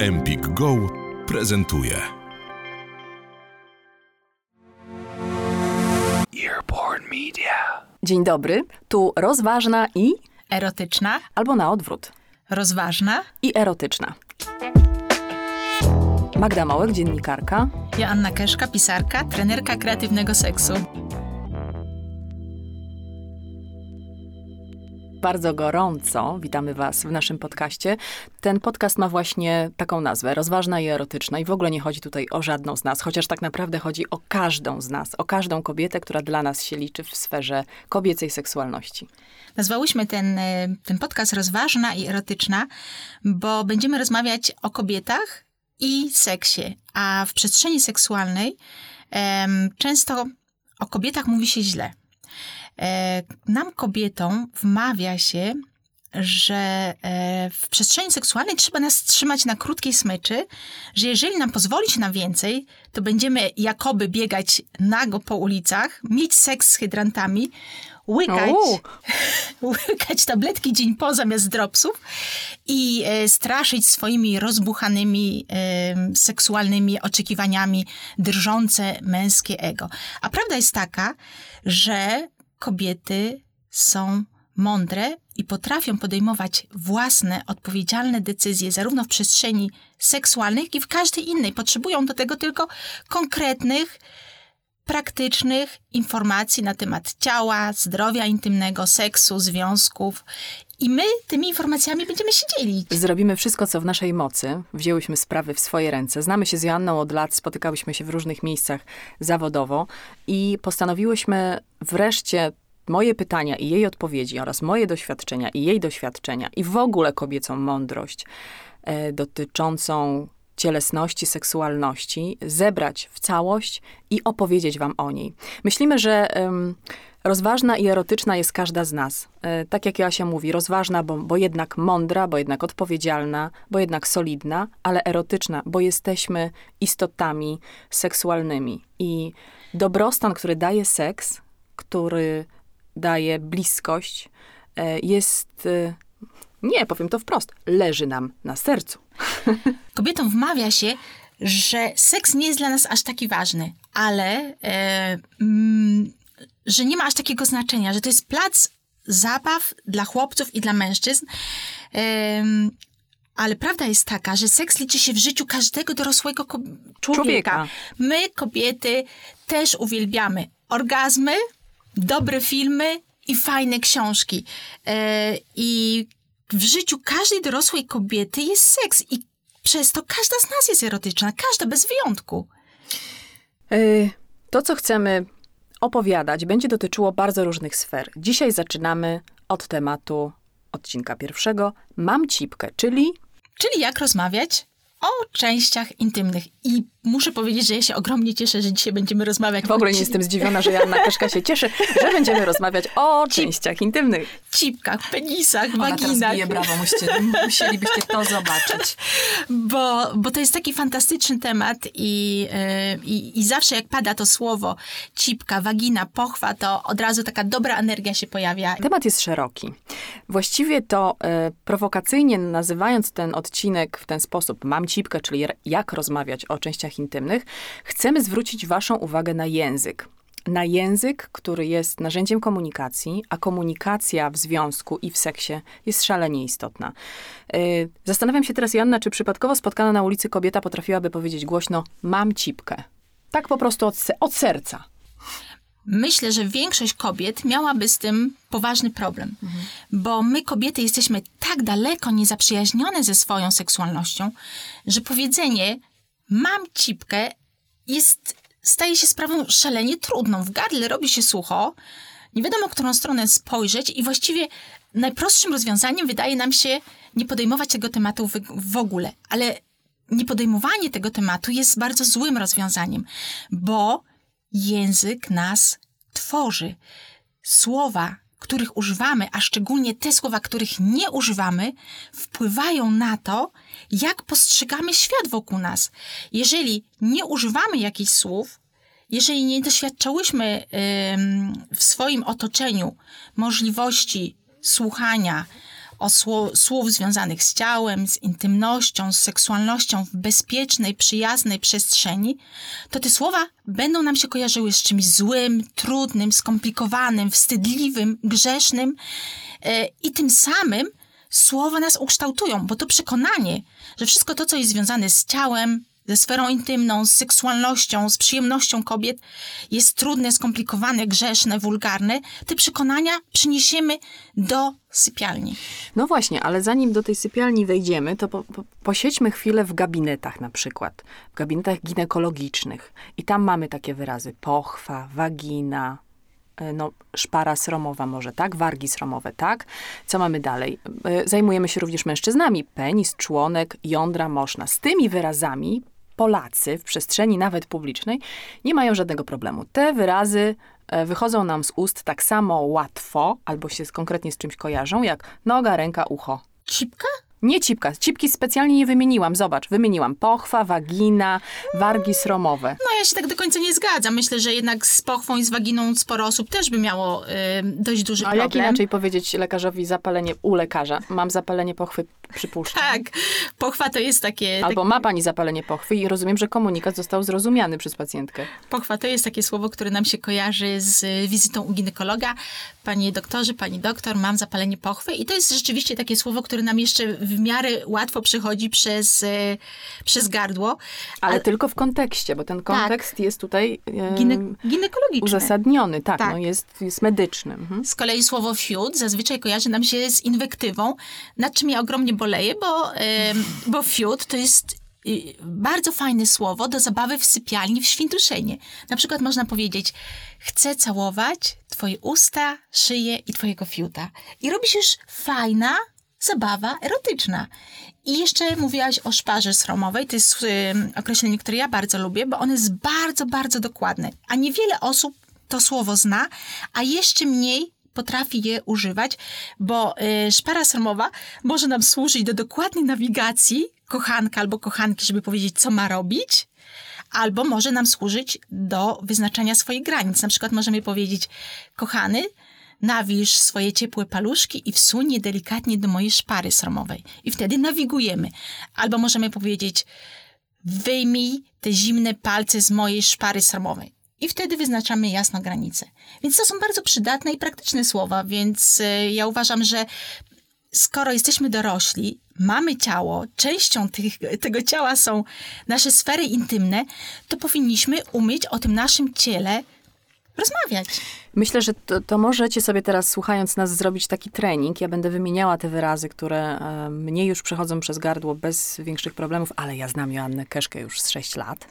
Empik Go prezentuje. Earborn Media. Dzień dobry, tu rozważna i Erotyczna, albo na odwrót rozważna. i erotyczna. Magda Małek, dziennikarka. Joanna Keszka, pisarka, trenerka kreatywnego seksu. Bardzo gorąco witamy Was w naszym podcaście. Ten podcast ma właśnie taką nazwę, rozważna i erotyczna. I w ogóle nie chodzi tutaj o żadną z nas, chociaż tak naprawdę chodzi o każdą z nas, o każdą kobietę, która dla nas się liczy w sferze kobiecej seksualności. Nazwałyśmy ten, e, ten podcast rozważna i erotyczna, bo będziemy rozmawiać o kobietach i seksie. A w przestrzeni seksualnej często o kobietach mówi się źle. E, nam kobietom wmawia się, że e, w przestrzeni seksualnej trzeba nas trzymać na krótkiej smyczy, że jeżeli nam pozwolić na więcej, to będziemy jakoby biegać nago po ulicach, mieć seks z hydrantami, łykać, Uuu. łykać tabletki dzień po zamiast dropsów i e, straszyć swoimi rozbuchanymi seksualnymi oczekiwaniami drżące męskie ego. A prawda jest taka, że kobiety są mądre i potrafią podejmować własne, odpowiedzialne decyzje, zarówno w przestrzeni seksualnej, jak i w każdej innej. Potrzebują do tego tylko konkretnych, praktycznych informacji na temat ciała, zdrowia intymnego, seksu, związków. I my tymi informacjami będziemy się dzielić. Zrobimy wszystko, co w naszej mocy. Wzięłyśmy sprawy w swoje ręce. Znamy się z Joanną od lat, spotykałyśmy się w różnych miejscach zawodowo i postanowiłyśmy wreszcie moje pytania i jej odpowiedzi oraz moje doświadczenia i jej doświadczenia i w ogóle kobiecą mądrość e, dotyczącą cielesności, seksualności, zebrać w całość i opowiedzieć wam o niej. Myślimy, że em, rozważna i erotyczna jest każda z nas. E, tak jak Joasia mówi, rozważna, bo, bo jednak mądra, bo jednak odpowiedzialna, bo jednak solidna, ale erotyczna, bo jesteśmy istotami seksualnymi. I dobrostan, który daje seks, który daje bliskość, e, jest, e, nie, powiem to wprost, leży nam na sercu. Kobietom wmawia się, że seks nie jest dla nas aż taki ważny, ale e, mm, że nie ma aż takiego znaczenia, że to jest plac zabaw dla chłopców i dla mężczyzn. Em, ale prawda jest taka, że seks liczy się w życiu każdego dorosłego ko- człowieka. Człowieka. My, kobiety, też uwielbiamy orgazmy, dobre filmy i fajne książki. E, I w życiu każdej dorosłej kobiety jest seks i przez to każda z nas jest erotyczna, każda bez wyjątku. Y, To, co chcemy opowiadać, będzie dotyczyło bardzo różnych sfer. Dzisiaj zaczynamy od tematu odcinka pierwszego. Mam cipkę, czyli Czyli jak rozmawiać o częściach intymnych. I muszę powiedzieć, że ja się ogromnie cieszę, że dzisiaj będziemy rozmawiać w ogóle nie jestem zdziwiona, że Janna Kaszka się cieszy, że będziemy rozmawiać o częściach intymnych. cipkach, penisach, Ona teraz waginach. bije brawo, musicie, musielibyście to zobaczyć. bo, bo to jest taki fantastyczny temat i, yy, i, i zawsze jak pada to słowo cipka, wagina, pochwa, to od razu taka dobra energia się pojawia. Temat jest szeroki. Właściwie to e, prowokacyjnie nazywając ten odcinek w ten sposób, mam cipkę, czyli jak rozmawiać o częściach intymnych, chcemy zwrócić waszą uwagę na język. Na język, który jest narzędziem komunikacji, a komunikacja w związku i w seksie jest szalenie istotna. E, Zastanawiam się teraz, Joanna, czy przypadkowo spotkana na ulicy kobieta potrafiłaby powiedzieć głośno, mam cipkę. Tak po prostu od, se- od serca. Myślę, że większość kobiet miałaby z tym poważny problem, bo my kobiety jesteśmy tak daleko niezaprzyjaźnione ze swoją seksualnością, że powiedzenie mam cipkę jest, staje się sprawą szalenie trudną. W gardle robi się sucho, nie wiadomo, którą stronę spojrzeć i właściwie najprostszym rozwiązaniem wydaje nam się nie podejmować tego tematu w, ogóle, ale niepodejmowanie tego tematu jest bardzo złym rozwiązaniem, bo język nas tworzy. Słowa, których używamy, a szczególnie te słowa, których nie używamy, wpływają na to, jak postrzegamy świat wokół nas. Jeżeli nie używamy jakichś słów, jeżeli nie doświadczałyśmy w swoim otoczeniu możliwości słuchania, o sło- słów związanych z ciałem, z intymnością, z seksualnością w bezpiecznej, przyjaznej przestrzeni, to te słowa będą nam się kojarzyły z czymś złym, trudnym, skomplikowanym, wstydliwym, grzesznym e, i tym samym słowa nas ukształtują, bo to przekonanie, że wszystko to, co jest związane z ciałem, ze sferą intymną, z seksualnością, z przyjemnością kobiet, jest trudne, skomplikowane, grzeszne, wulgarne, te przekonania przyniesiemy do sypialni. No właśnie, ale zanim do tej sypialni wejdziemy, to po, po, posiedźmy chwilę w gabinetach na przykład, w gabinetach ginekologicznych. I tam mamy takie wyrazy pochwa, wagina, e, no, szpara sromowa może, tak? Wargi sromowe, tak? Co mamy dalej? E, Zajmujemy się również mężczyznami. Penis, członek, jądra, moszna. Z tymi wyrazami Polacy w przestrzeni nawet publicznej nie mają żadnego problemu. Te wyrazy e, wychodzą nam z ust tak samo łatwo, albo się konkretnie z czymś kojarzą, jak noga, ręka, ucho. Cipka? Nie cipka. Cipki specjalnie nie wymieniłam. Zobacz, wymieniłam pochwa, wagina, wargi sromowe. No ja się tak do końca nie zgadzam. Myślę, że jednak z pochwą i z waginą sporo osób też by miało y, dość duży A jak problem. inaczej powiedzieć lekarzowi zapalenie u lekarza? Mam zapalenie pochwy, przypuszczam. Tak, pochwa to jest takie... Albo ma pani zapalenie pochwy i rozumiem, że komunikat został zrozumiany przez pacjentkę. Pochwa to jest takie słowo, które nam się kojarzy z y, wizytą u ginekologa. Panie doktorze, pani doktor, mam zapalenie pochwy. I to jest rzeczywiście takie słowo, które nam jeszcze w miarę łatwo przychodzi przez, y, przez gardło. Ale A- tylko w kontekście, bo ten kontekst jest tutaj e, Gine, ginekologiczne. uzasadniony. Tak, Tak. no jest, jest medyczny. Mhm. Z kolei słowo fiut zazwyczaj kojarzy nam się z inwektywą, nad czym ja ogromnie boleję, bo, bo fiut to jest y, bardzo fajne słowo do zabawy w sypialni w świntuszenie. Na przykład można powiedzieć, chcę całować twoje usta, szyję i twojego fiuta. I robi się już fajna zabawa erotyczna. I jeszcze mówiłaś o szparze sromowej. To jest określenie, które ja bardzo lubię, bo ono jest bardzo, bardzo dokładne. A niewiele osób to słowo zna, a jeszcze mniej potrafi je używać, bo y, szpara sromowa może nam służyć do dokładnej nawigacji kochanka albo kochanki, żeby powiedzieć, co ma robić, albo może nam służyć do wyznaczania swoich granic. Na przykład możemy powiedzieć, kochany, nawisz swoje ciepłe paluszki i wsuń je delikatnie do mojej szpary sromowej. I wtedy nawigujemy. Albo możemy powiedzieć, wyjmij te zimne palce z mojej szpary sromowej. I wtedy wyznaczamy jasno granicę. Więc to są bardzo przydatne i praktyczne słowa, więc y, ja uważam, że skoro jesteśmy dorośli, mamy ciało, częścią tych, tego ciała są nasze sfery intymne, to powinniśmy umieć o tym naszym ciele rozmawiać. Myślę, że to, to możecie sobie teraz, słuchając nas, zrobić taki trening. Ja będę wymieniała te wyrazy, które e, mnie już przechodzą przez gardło bez większych problemów, ale ja znam Joannę Keszkę już z 6 lat,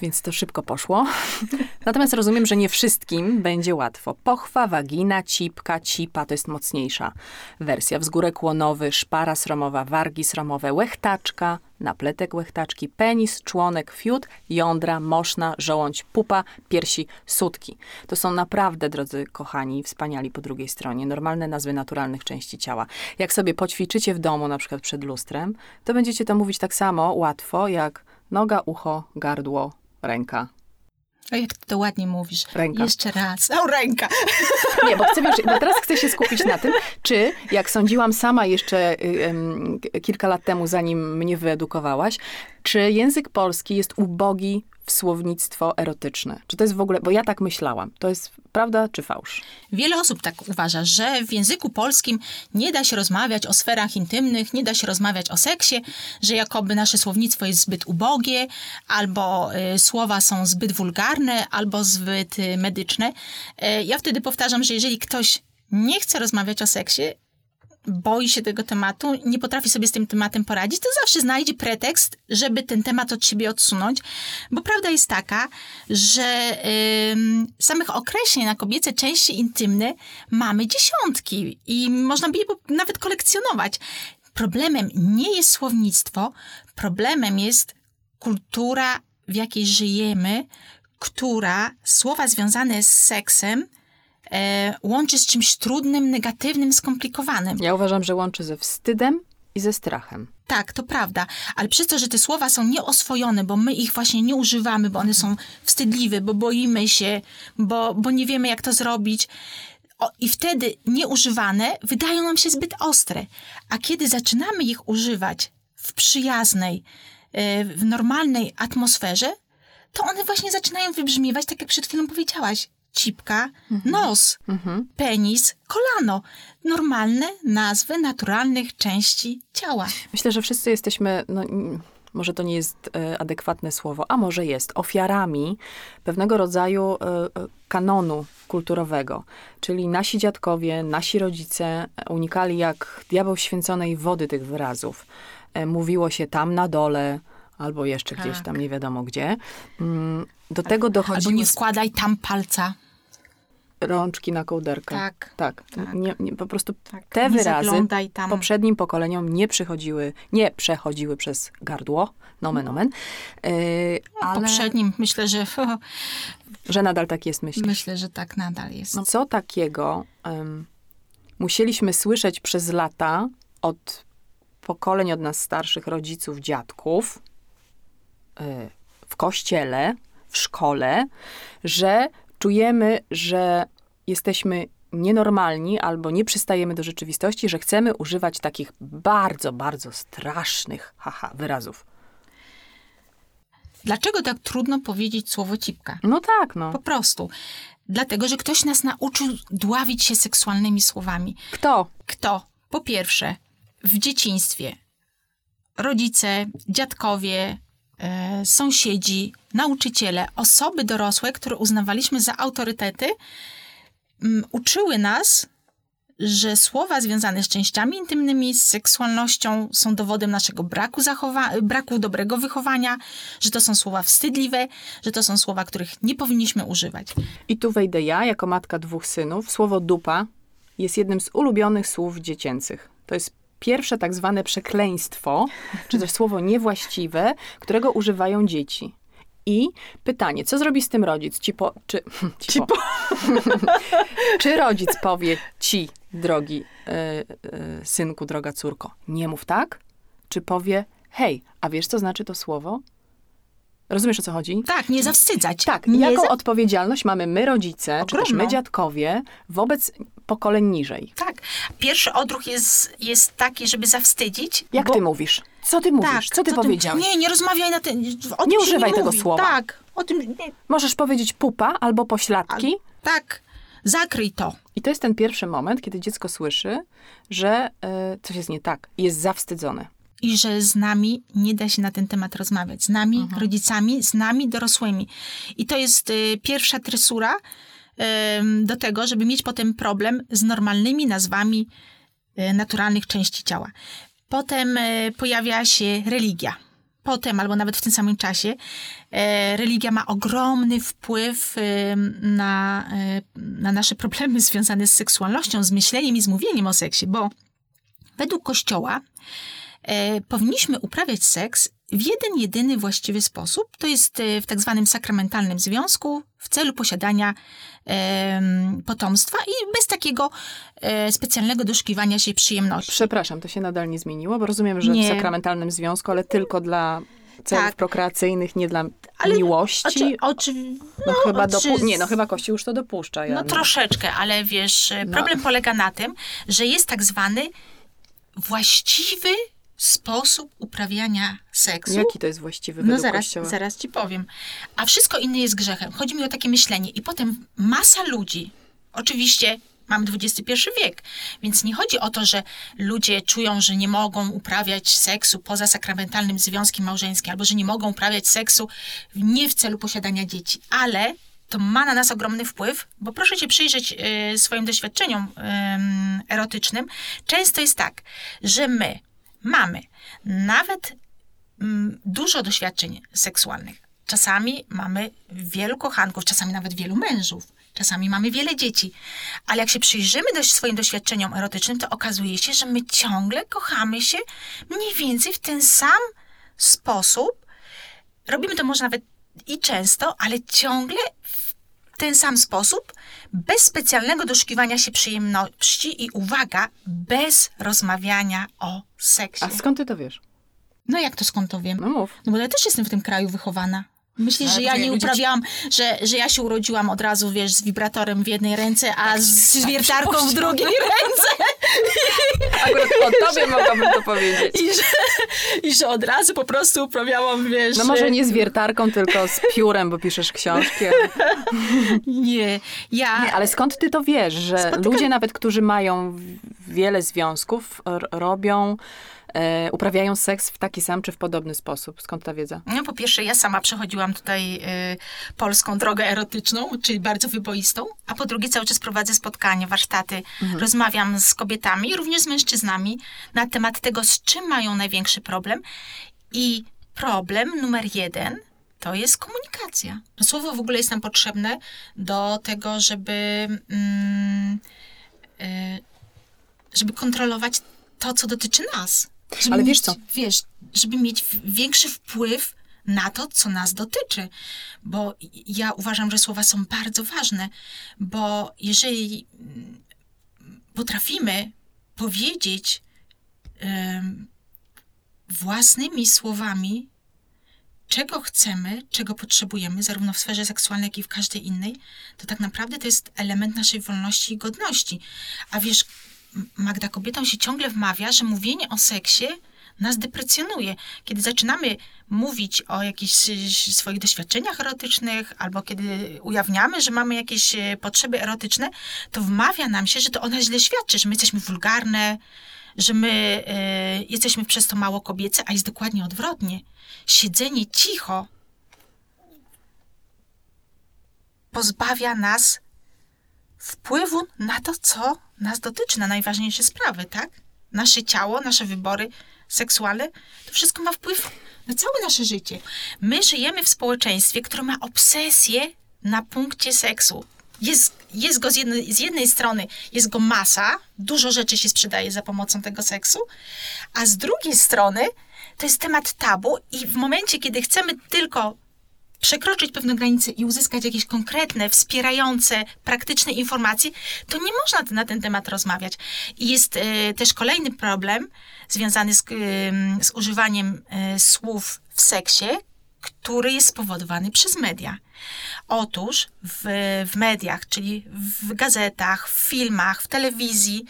więc to szybko poszło. Natomiast rozumiem, że nie wszystkim będzie łatwo. Pochwa, wagina, cipka, cipa to jest mocniejsza wersja. Wzgórek łonowy, szpara sromowa, wargi sromowe, łechtaczka, napletek łechtaczki, penis, członek, fiut, jądra, moszna, żołądź, pupa, piersi, sutki. To są naprawdę, drodzy kochani, wspaniali po drugiej stronie, normalne nazwy naturalnych części ciała. Jak sobie poćwiczycie w domu, na przykład przed lustrem, to będziecie to mówić tak samo łatwo, jak noga, ucho, gardło, ręka. O, jak ty to ładnie mówisz. Ręka. Jeszcze raz. O, ręka. Nie, bo chcę, wiesz, bo teraz chcę się skupić na tym, czy jak sądziłam sama jeszcze y, em, k- kilka lat temu, zanim mnie wyedukowałaś, czy język polski jest ubogi w słownictwo erotyczne? Czy to jest w ogóle, bo ja tak myślałam, to jest prawda czy fałsz? Wiele osób tak uważa, że w języku polskim nie da się rozmawiać o sferach intymnych, nie da się rozmawiać o seksie, że jakoby nasze słownictwo jest zbyt ubogie, albo y, słowa są zbyt wulgarne, albo zbyt y, medyczne. Y, ja wtedy powtarzam, że jeżeli ktoś nie chce rozmawiać o seksie, boi się tego tematu, nie potrafi sobie z tym tematem poradzić, to zawsze znajdzie pretekst, żeby ten temat od siebie odsunąć, bo prawda jest taka, że samych określeń na kobiece części intymne mamy dziesiątki i można by je nawet kolekcjonować. Problemem nie jest słownictwo, problemem jest kultura, w jakiej żyjemy, która słowa związane z seksem łączy z czymś trudnym, negatywnym, skomplikowanym. Ja uważam, że łączy ze wstydem i ze strachem. Tak, to prawda, ale przez to, że te słowa są nieoswojone, bo my ich właśnie nie używamy, bo one są wstydliwe, bo boimy się, bo, bo nie wiemy, jak to zrobić, O, I wtedy nieużywane wydają nam się zbyt ostre. A kiedy zaczynamy ich używać w przyjaznej, e, w normalnej atmosferze, to one właśnie zaczynają wybrzmiewać, tak jak przed chwilą powiedziałaś. Cipka, nos, penis, kolano. Normalne nazwy naturalnych części ciała. Myślę, że wszyscy jesteśmy, no, może to nie jest e, adekwatne słowo, a może jest, ofiarami pewnego rodzaju e, e, kanonu kulturowego. Czyli nasi dziadkowie, nasi rodzice unikali jak diabeł święconej wody tych wyrazów. E, mówiło się tam na dole, albo jeszcze gdzieś Tak. tam, nie wiadomo gdzie. Mm, Do tego Albo dochodziły nie wkładaj tam palca. rączki na kołderkę. Tak. Tak. Tak. Nie, nie, po prostu Tak. te Nie wyrazy poprzednim pokoleniom nie przychodziły, nie przechodziły przez gardło, nomen omen, yy, ale Poprzednim myślę, że że nadal tak jest, myślę. myślę, że tak nadal jest. No, co takiego em, musieliśmy słyszeć przez lata od pokoleń od nas starszych rodziców, dziadków, w kościele, w szkole, że czujemy, że jesteśmy nienormalni albo nie przystajemy do rzeczywistości, że chcemy używać takich bardzo, bardzo strasznych haha, wyrazów. Dlaczego tak trudno powiedzieć słowo cipka? No tak, no. Po prostu. Dlatego, że ktoś nas nauczył dławić się seksualnymi słowami. Kto? Kto? Po pierwsze, w dzieciństwie rodzice, dziadkowie, sąsiedzi, nauczyciele, osoby dorosłe, które uznawaliśmy za autorytety, uczyły nas, że słowa związane z częściami intymnymi, z seksualnością są dowodem naszego braku, zachowa- braku dobrego wychowania, że to są słowa wstydliwe, że to są słowa, których nie powinniśmy używać. I tu wejdę ja, jako matka dwóch synów. Słowo dupa jest jednym z ulubionych słów dziecięcych. To jest pierwsze tak zwane przekleństwo, czy też słowo niewłaściwe, którego używają dzieci. I pytanie, co zrobi z tym rodzic? Ci po, czy, ci po. czy rodzic powie ci, drogi y, y, synku, droga córko, nie mów tak? Czy powie, hej, a wiesz, co znaczy to słowo? Rozumiesz, o co chodzi? Tak, nie zawstydzać. Tak, nie jaką za- odpowiedzialność mamy my, rodzice, czy też my, dziadkowie, wobec pokoleń niżej? Tak. Pierwszy odruch jest, jest taki, żeby zawstydzić. Jak bo- ty mówisz? Co ty mówisz? Tak, co ty powiedziałeś? Nie, nie rozmawiaj na ten. O tym Nie używaj tego mówi. słowa. Tak, o tym. Nie, Możesz powiedzieć pupa albo pośladki. tak, zakryj to. I to jest ten pierwszy moment, kiedy dziecko słyszy, że y, coś jest nie tak. Jest zawstydzone. I że z nami nie da się na ten temat rozmawiać. Z nami, Mhm. rodzicami, z nami, dorosłymi. I to jest y, pierwsza tresura ym, do tego, żeby mieć potem problem z normalnymi nazwami y, naturalnych części ciała. Potem y, pojawia się religia. Potem, albo nawet w tym samym czasie, e, religia ma ogromny wpływ ym, na, y, na nasze problemy związane z seksualnością, z myśleniem i z mówieniem o seksie, bo według Kościoła powinniśmy uprawiać seks w jeden, jedyny właściwy sposób. To jest e, w tak zwanym sakramentalnym związku w celu posiadania em, potomstwa i bez takiego e, specjalnego doszukiwania się przyjemności. Przepraszam, to się nadal nie zmieniło, bo rozumiem, że w Nie. sakramentalnym związku, ale tylko dla celów Tak. prokreacyjnych, nie dla Ale miłości. Oczy, oczy, no, chyba oczy- dopu- Nie, no chyba Kościół już to dopuszcza. Ja, No troszeczkę, ale wiesz, No. problem polega na tym, że jest tak zwany właściwy sposób uprawiania seksu. Jaki to jest właściwy No zaraz, Kościoła? zaraz ci powiem. A wszystko inne jest grzechem. Chodzi mi o takie myślenie. I potem masa ludzi, oczywiście mamy XXI wiek, więc nie chodzi o to, że ludzie czują, że nie mogą uprawiać seksu poza sakramentalnym związkiem małżeńskim, albo że nie mogą uprawiać seksu nie w celu posiadania dzieci, ale to ma na nas ogromny wpływ, bo proszę cię przyjrzeć y, swoim doświadczeniom ym, erotycznym. Często jest tak, że my mamy nawet mm, dużo doświadczeń seksualnych. Czasami mamy wielu kochanków, czasami nawet wielu mężów, czasami mamy wiele dzieci. Ale jak się przyjrzymy do swoim doświadczeniom erotycznym, to okazuje się, że my ciągle kochamy się mniej więcej w ten sam sposób. Robimy to może nawet i często, ale ciągle w ten sam sposób, bez specjalnego doszukiwania się przyjemności i uwaga, bez rozmawiania o seksie. A skąd ty to wiesz? No jak to skąd to wiem? No mów. No bo ja też jestem w tym kraju wychowana. Myślisz, że ja nie uprawiałam, że, że ja się urodziłam od razu, wiesz, z wibratorem w jednej ręce, a z wiertarką w drugiej ręce Akurat o tobie mogłabym to powiedzieć. i że, i że od razu po prostu uprawiałam, wiesz... No może nie z wiertarką, tylko z piórem, bo piszesz książki. Nie, ja... Nie, ale skąd ty to wiesz, że Spotykam- ludzie nawet, którzy mają wiele związków, robią, e, uprawiają seks w taki sam czy w podobny sposób? Skąd ta wiedza? No, po pierwsze, ja sama przechodziłam tutaj y, polską drogę erotyczną, czyli bardzo wyboistą, a po drugie, cały czas prowadzę spotkania, warsztaty, rozmawiam z kobietami, również z mężczyznami na temat tego, z czym mają największy problem. I problem numer jeden to jest komunikacja. To słowo w ogóle jest nam potrzebne do tego, żeby. Mm, y, żeby kontrolować to, co dotyczy nas. Żeby Ale wiesz mieć, co? Wiesz, żeby mieć większy wpływ na to, co nas dotyczy. Bo ja uważam, że słowa są bardzo ważne, bo jeżeli mm, potrafimy powiedzieć em, własnymi słowami, czego chcemy, czego potrzebujemy, zarówno w sferze seksualnej, jak i w każdej innej, to tak naprawdę to jest element naszej wolności i godności. A wiesz, Magda, kobietom się ciągle wmawia, że mówienie o seksie nas deprecjonuje. Kiedy zaczynamy mówić o jakichś swoich doświadczeniach erotycznych, albo kiedy ujawniamy, że mamy jakieś e, potrzeby erotyczne, to wmawia nam się, że to ona źle świadczy, że my jesteśmy wulgarne, że my e, jesteśmy przez to mało kobiece, a jest dokładnie odwrotnie. Siedzenie cicho pozbawia nas wpływu na to, co nas dotyczy, na najważniejsze sprawy, tak? Nasze ciało, nasze wybory seksualne, to wszystko ma wpływ na całe nasze życie. My żyjemy w społeczeństwie, które ma obsesję na punkcie seksu. Jest, jest go z jednej, z jednej strony, jest go masa, dużo rzeczy się sprzedaje za pomocą tego seksu, a z drugiej strony to jest temat tabu i w momencie, kiedy chcemy tylko przekroczyć pewne granice i uzyskać jakieś konkretne, wspierające, praktyczne informacje, to nie można na ten temat rozmawiać. I jest e, też kolejny problem związany z, em, z używaniem e, słów w seksie, który jest spowodowany przez media. Otóż w, w mediach, czyli w gazetach, w filmach, w telewizji,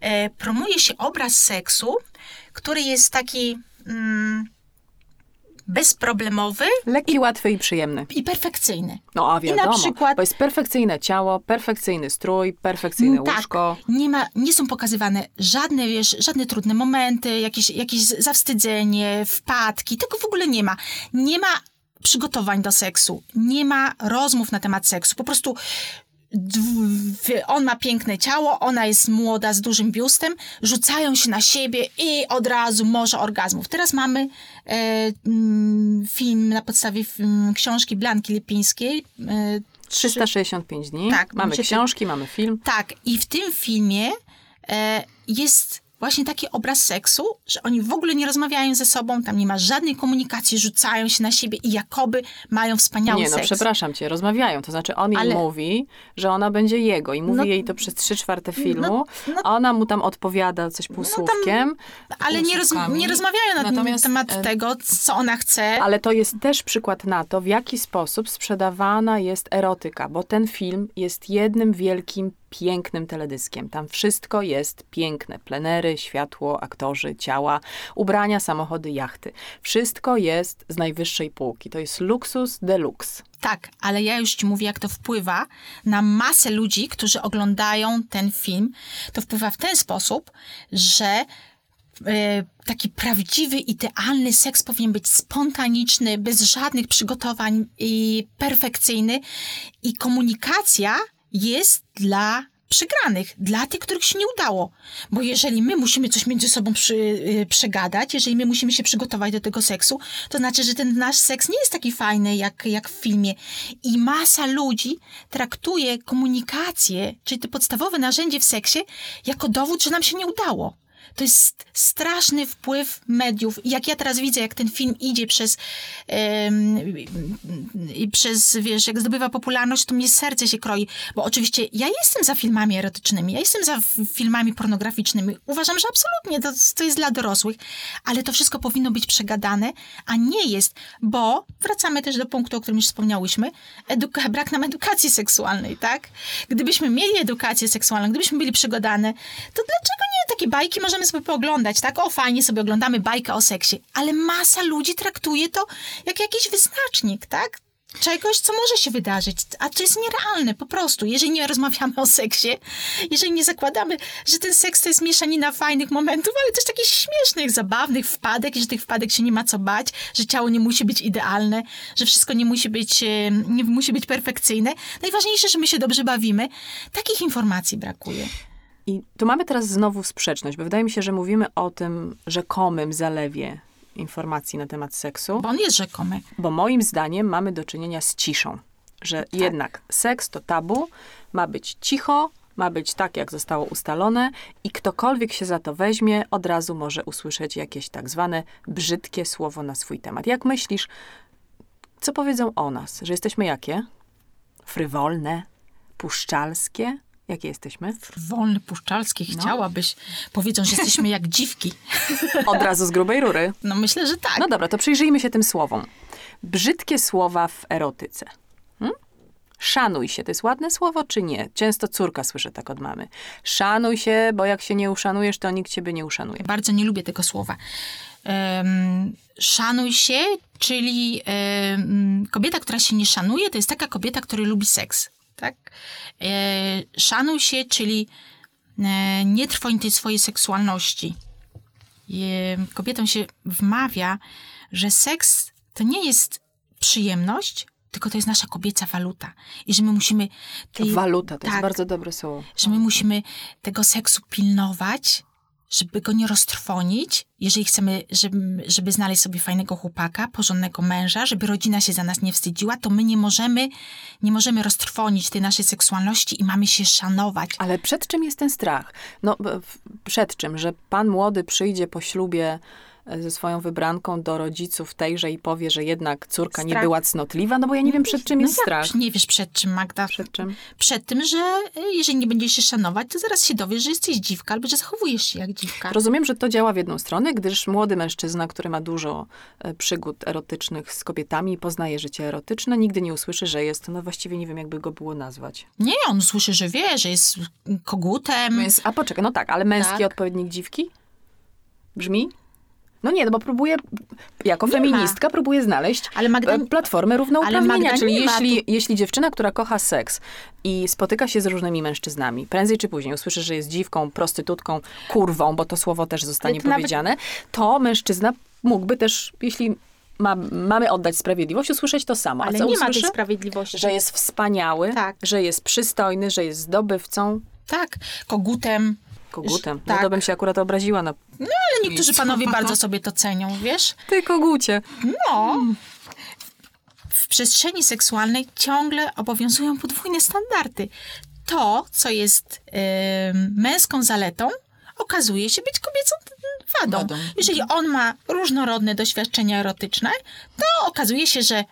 e, promuje się obraz seksu, który jest taki mm, bezproblemowy Lekki, łatwy i przyjemny. i perfekcyjny. No a I na wiadomo, przykład- bo jest perfekcyjne ciało, perfekcyjny strój, perfekcyjne tak, łóżko. nie, ma, nie są pokazywane żadne, wiesz, żadne trudne momenty, jakieś, jakieś zawstydzenie, wpadki, tego w ogóle nie ma. Nie ma przygotowań do seksu, nie ma rozmów na temat seksu. Po prostu on ma piękne ciało, ona jest młoda, z dużym biustem, rzucają się na siebie i od razu morze orgazmów. Teraz mamy e, mm, film na podstawie mm, książki Blanki Lipińskiej, e, 365 dni. Tak, mamy książki, mamy film. tak, i w tym filmie e, jest właśnie taki obraz seksu, że oni w ogóle nie rozmawiają ze sobą, tam nie ma żadnej komunikacji, rzucają się na siebie i jakoby mają wspaniały Nie, no seks. przepraszam cię, rozmawiają. To znaczy on jej Ale- mówi, że ona będzie jego i mówi No- jej to przez trzy czwarte filmu. no- a ona mu tam odpowiada coś półsłówkiem. Ale nie, roz, nie rozmawiają na Natomiast, temat e, tego, co ona chce. Ale to jest też przykład na to, w jaki sposób sprzedawana jest erotyka, bo ten film jest jednym wielkim, pięknym teledyskiem. Tam wszystko jest piękne. Plenery, światło, aktorzy, ciała, ubrania, samochody, jachty. Wszystko jest z najwyższej półki. To jest luksus deluxe. Tak, ale ja już ci mówię, jak to wpływa na masę ludzi, którzy oglądają ten film. To wpływa w ten sposób, że e, taki prawdziwy, idealny seks powinien być spontaniczny, bez żadnych przygotowań i perfekcyjny. I komunikacja jest dla przegranych, dla tych, których się nie udało. Bo jeżeli my musimy coś między sobą przy, y, przegadać, jeżeli my musimy się przygotować do tego seksu, to znaczy, że ten nasz seks nie jest taki fajny jak, jak w filmie. I masa ludzi traktuje komunikację, czyli to podstawowe narzędzie w seksie, jako dowód, że nam się nie udało. To jest straszny wpływ mediów. Jak ja teraz widzę, jak ten film idzie przez, i przez, wiesz, jak zdobywa popularność, to mnie serce się kroi. Bo oczywiście ja jestem za filmami erotycznymi, ja jestem za filmami pornograficznymi. Uważam, że absolutnie to, to jest dla dorosłych, ale to wszystko powinno być przegadane, a nie jest, bo wracamy też do punktu, o którym już wspomniałyśmy, eduka- brak nam edukacji seksualnej, tak? Gdybyśmy mieli edukację seksualną, gdybyśmy byli przygodane, to dlaczego nie takie bajki możemy sobie pooglądać, tak? O, fajnie sobie oglądamy bajkę o seksie, ale masa ludzi traktuje to jak jakiś wyznacznik, tak? Czegoś, co może się wydarzyć, a to jest nierealne po prostu. Jeżeli nie rozmawiamy o seksie, jeżeli nie zakładamy, że ten seks to jest mieszanina fajnych momentów, ale też takich śmiesznych, zabawnych wpadek, i że tych wpadek się nie ma co bać, że ciało nie musi być idealne, że wszystko nie musi być, e, nie musi być perfekcyjne. Najważniejsze, że my się dobrze bawimy. Takich informacji brakuje. I tu mamy teraz znowu sprzeczność, bo wydaje mi się, że mówimy o tym rzekomym zalewie informacji na temat seksu, Bo on jest rzekomy. bo moim zdaniem mamy do czynienia z ciszą. Że jednak seks to tabu, ma być cicho, ma być tak, jak zostało ustalone i ktokolwiek się za to weźmie, od razu może usłyszeć jakieś tak zwane brzydkie słowo na swój temat. Jak myślisz, co powiedzą o nas? Że jesteśmy jakie? Frywolne? Puszczalskie? Jakie jesteśmy? Wolny, puszczalski, chciałabyś. Powiedzą, że jesteśmy jak dziwki. Od razu z grubej rury. No myślę, że tak. No dobra, to przyjrzyjmy się tym słowom. Brzydkie słowa w erotyce. Hmm? Szanuj się, to jest ładne słowo, czy nie? Często córka słyszę tak od mamy. Szanuj się, bo jak się nie uszanujesz, to nikt ciebie nie uszanuje. Bardzo nie lubię tego słowa. Em, szanuj się, czyli em, kobieta, która się nie szanuje, to jest taka kobieta, która lubi seks. Tak? E, szanuj się, czyli e, nie trwoń tej swojej seksualności. Kobietom się wmawia, że seks to nie jest przyjemność, tylko to jest nasza kobieca waluta. I że my musimy... tej- Waluta, to jest tak, bardzo dobre słowo. że my musimy tego seksu pilnować, żeby go nie roztrwonić, jeżeli chcemy, żeby, żeby znaleźć sobie fajnego chłopaka, porządnego męża, żeby rodzina się za nas nie wstydziła, to my nie możemy, nie możemy roztrwonić tej naszej seksualności i mamy się szanować. Ale przed czym jest ten strach? No, przed czym? Że pan młody przyjdzie po ślubie ze swoją wybranką do rodziców tejże i powie, że jednak córka nie Strach. była cnotliwa? No bo ja nie wiem, przed czym jest jak strach. Nie wiesz przed czym, Magda? Przed czym? Przed tym, że jeżeli nie będziesz się szanować, to zaraz się dowiesz, że jesteś dziwka albo że zachowujesz się jak dziwka. Rozumiem, że to działa w jedną stronę, gdyż młody mężczyzna, który ma dużo e, przygód erotycznych z kobietami i poznaje życie erotyczne, nigdy nie usłyszy, że jest, no właściwie nie wiem, jakby go było nazwać. Nie, on słyszy, że wie, że jest kogutem. Więc, a poczekaj, no tak, ale męski Tak. odpowiednik dziwki? Brzmi? No nie, no bo próbuję, jako Nie ma. feministka próbuję znaleźć Ale Magda- e, platformę równouprawnienia, Ale czyli ma jeśli, jeśli dziewczyna, która kocha seks i spotyka się z różnymi mężczyznami, prędzej czy później usłyszy, że jest dziwką, prostytutką, kurwą, bo to słowo też zostanie to nawet- powiedziane, to mężczyzna mógłby też, jeśli ma, mamy oddać sprawiedliwość, usłyszeć to samo. Ale nie ma tej usłyszy? sprawiedliwości. Że jest wspaniały, Tak. że jest przystojny, że jest zdobywcą, Tak, kogutem. Kogutem. Tak. No to bym się akurat obraziła na Ale niektórzy panowie bardzo sobie to cenią, wiesz? Ty kogucie. No. W przestrzeni seksualnej ciągle obowiązują podwójne standardy. To, co jest em, męską zaletą, okazuje się być kobiecą wadą. Wadą. Jeżeli on ma różnorodne doświadczenia erotyczne, to okazuje się, że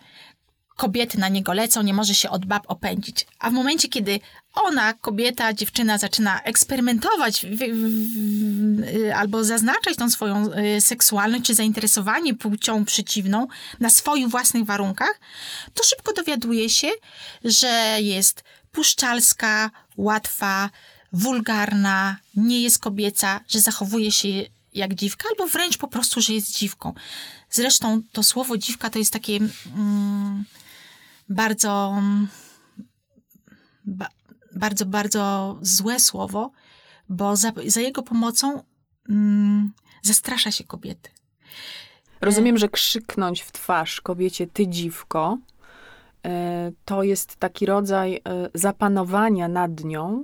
kobiety na niego lecą, nie może się od bab opędzić. A w momencie, kiedy ona, kobieta, dziewczyna zaczyna eksperymentować w, w, w, y, albo zaznaczać tą swoją y, seksualność czy zainteresowanie płcią przeciwną na swoich własnych warunkach, to szybko dowiaduje się, że jest puszczalska, łatwa, wulgarna, nie jest kobieca, że zachowuje się jak dziwka, albo wręcz po prostu, że jest dziwką. Zresztą to słowo dziwka to jest takie mm, bardzo, mm, ba, bardzo, bardzo złe słowo, bo za, za jego pomocą mm, zastrasza się kobiety. Rozumiem, że krzyknąć w twarz kobiecie ty dziwko, e, to jest taki rodzaj e, zapanowania nad nią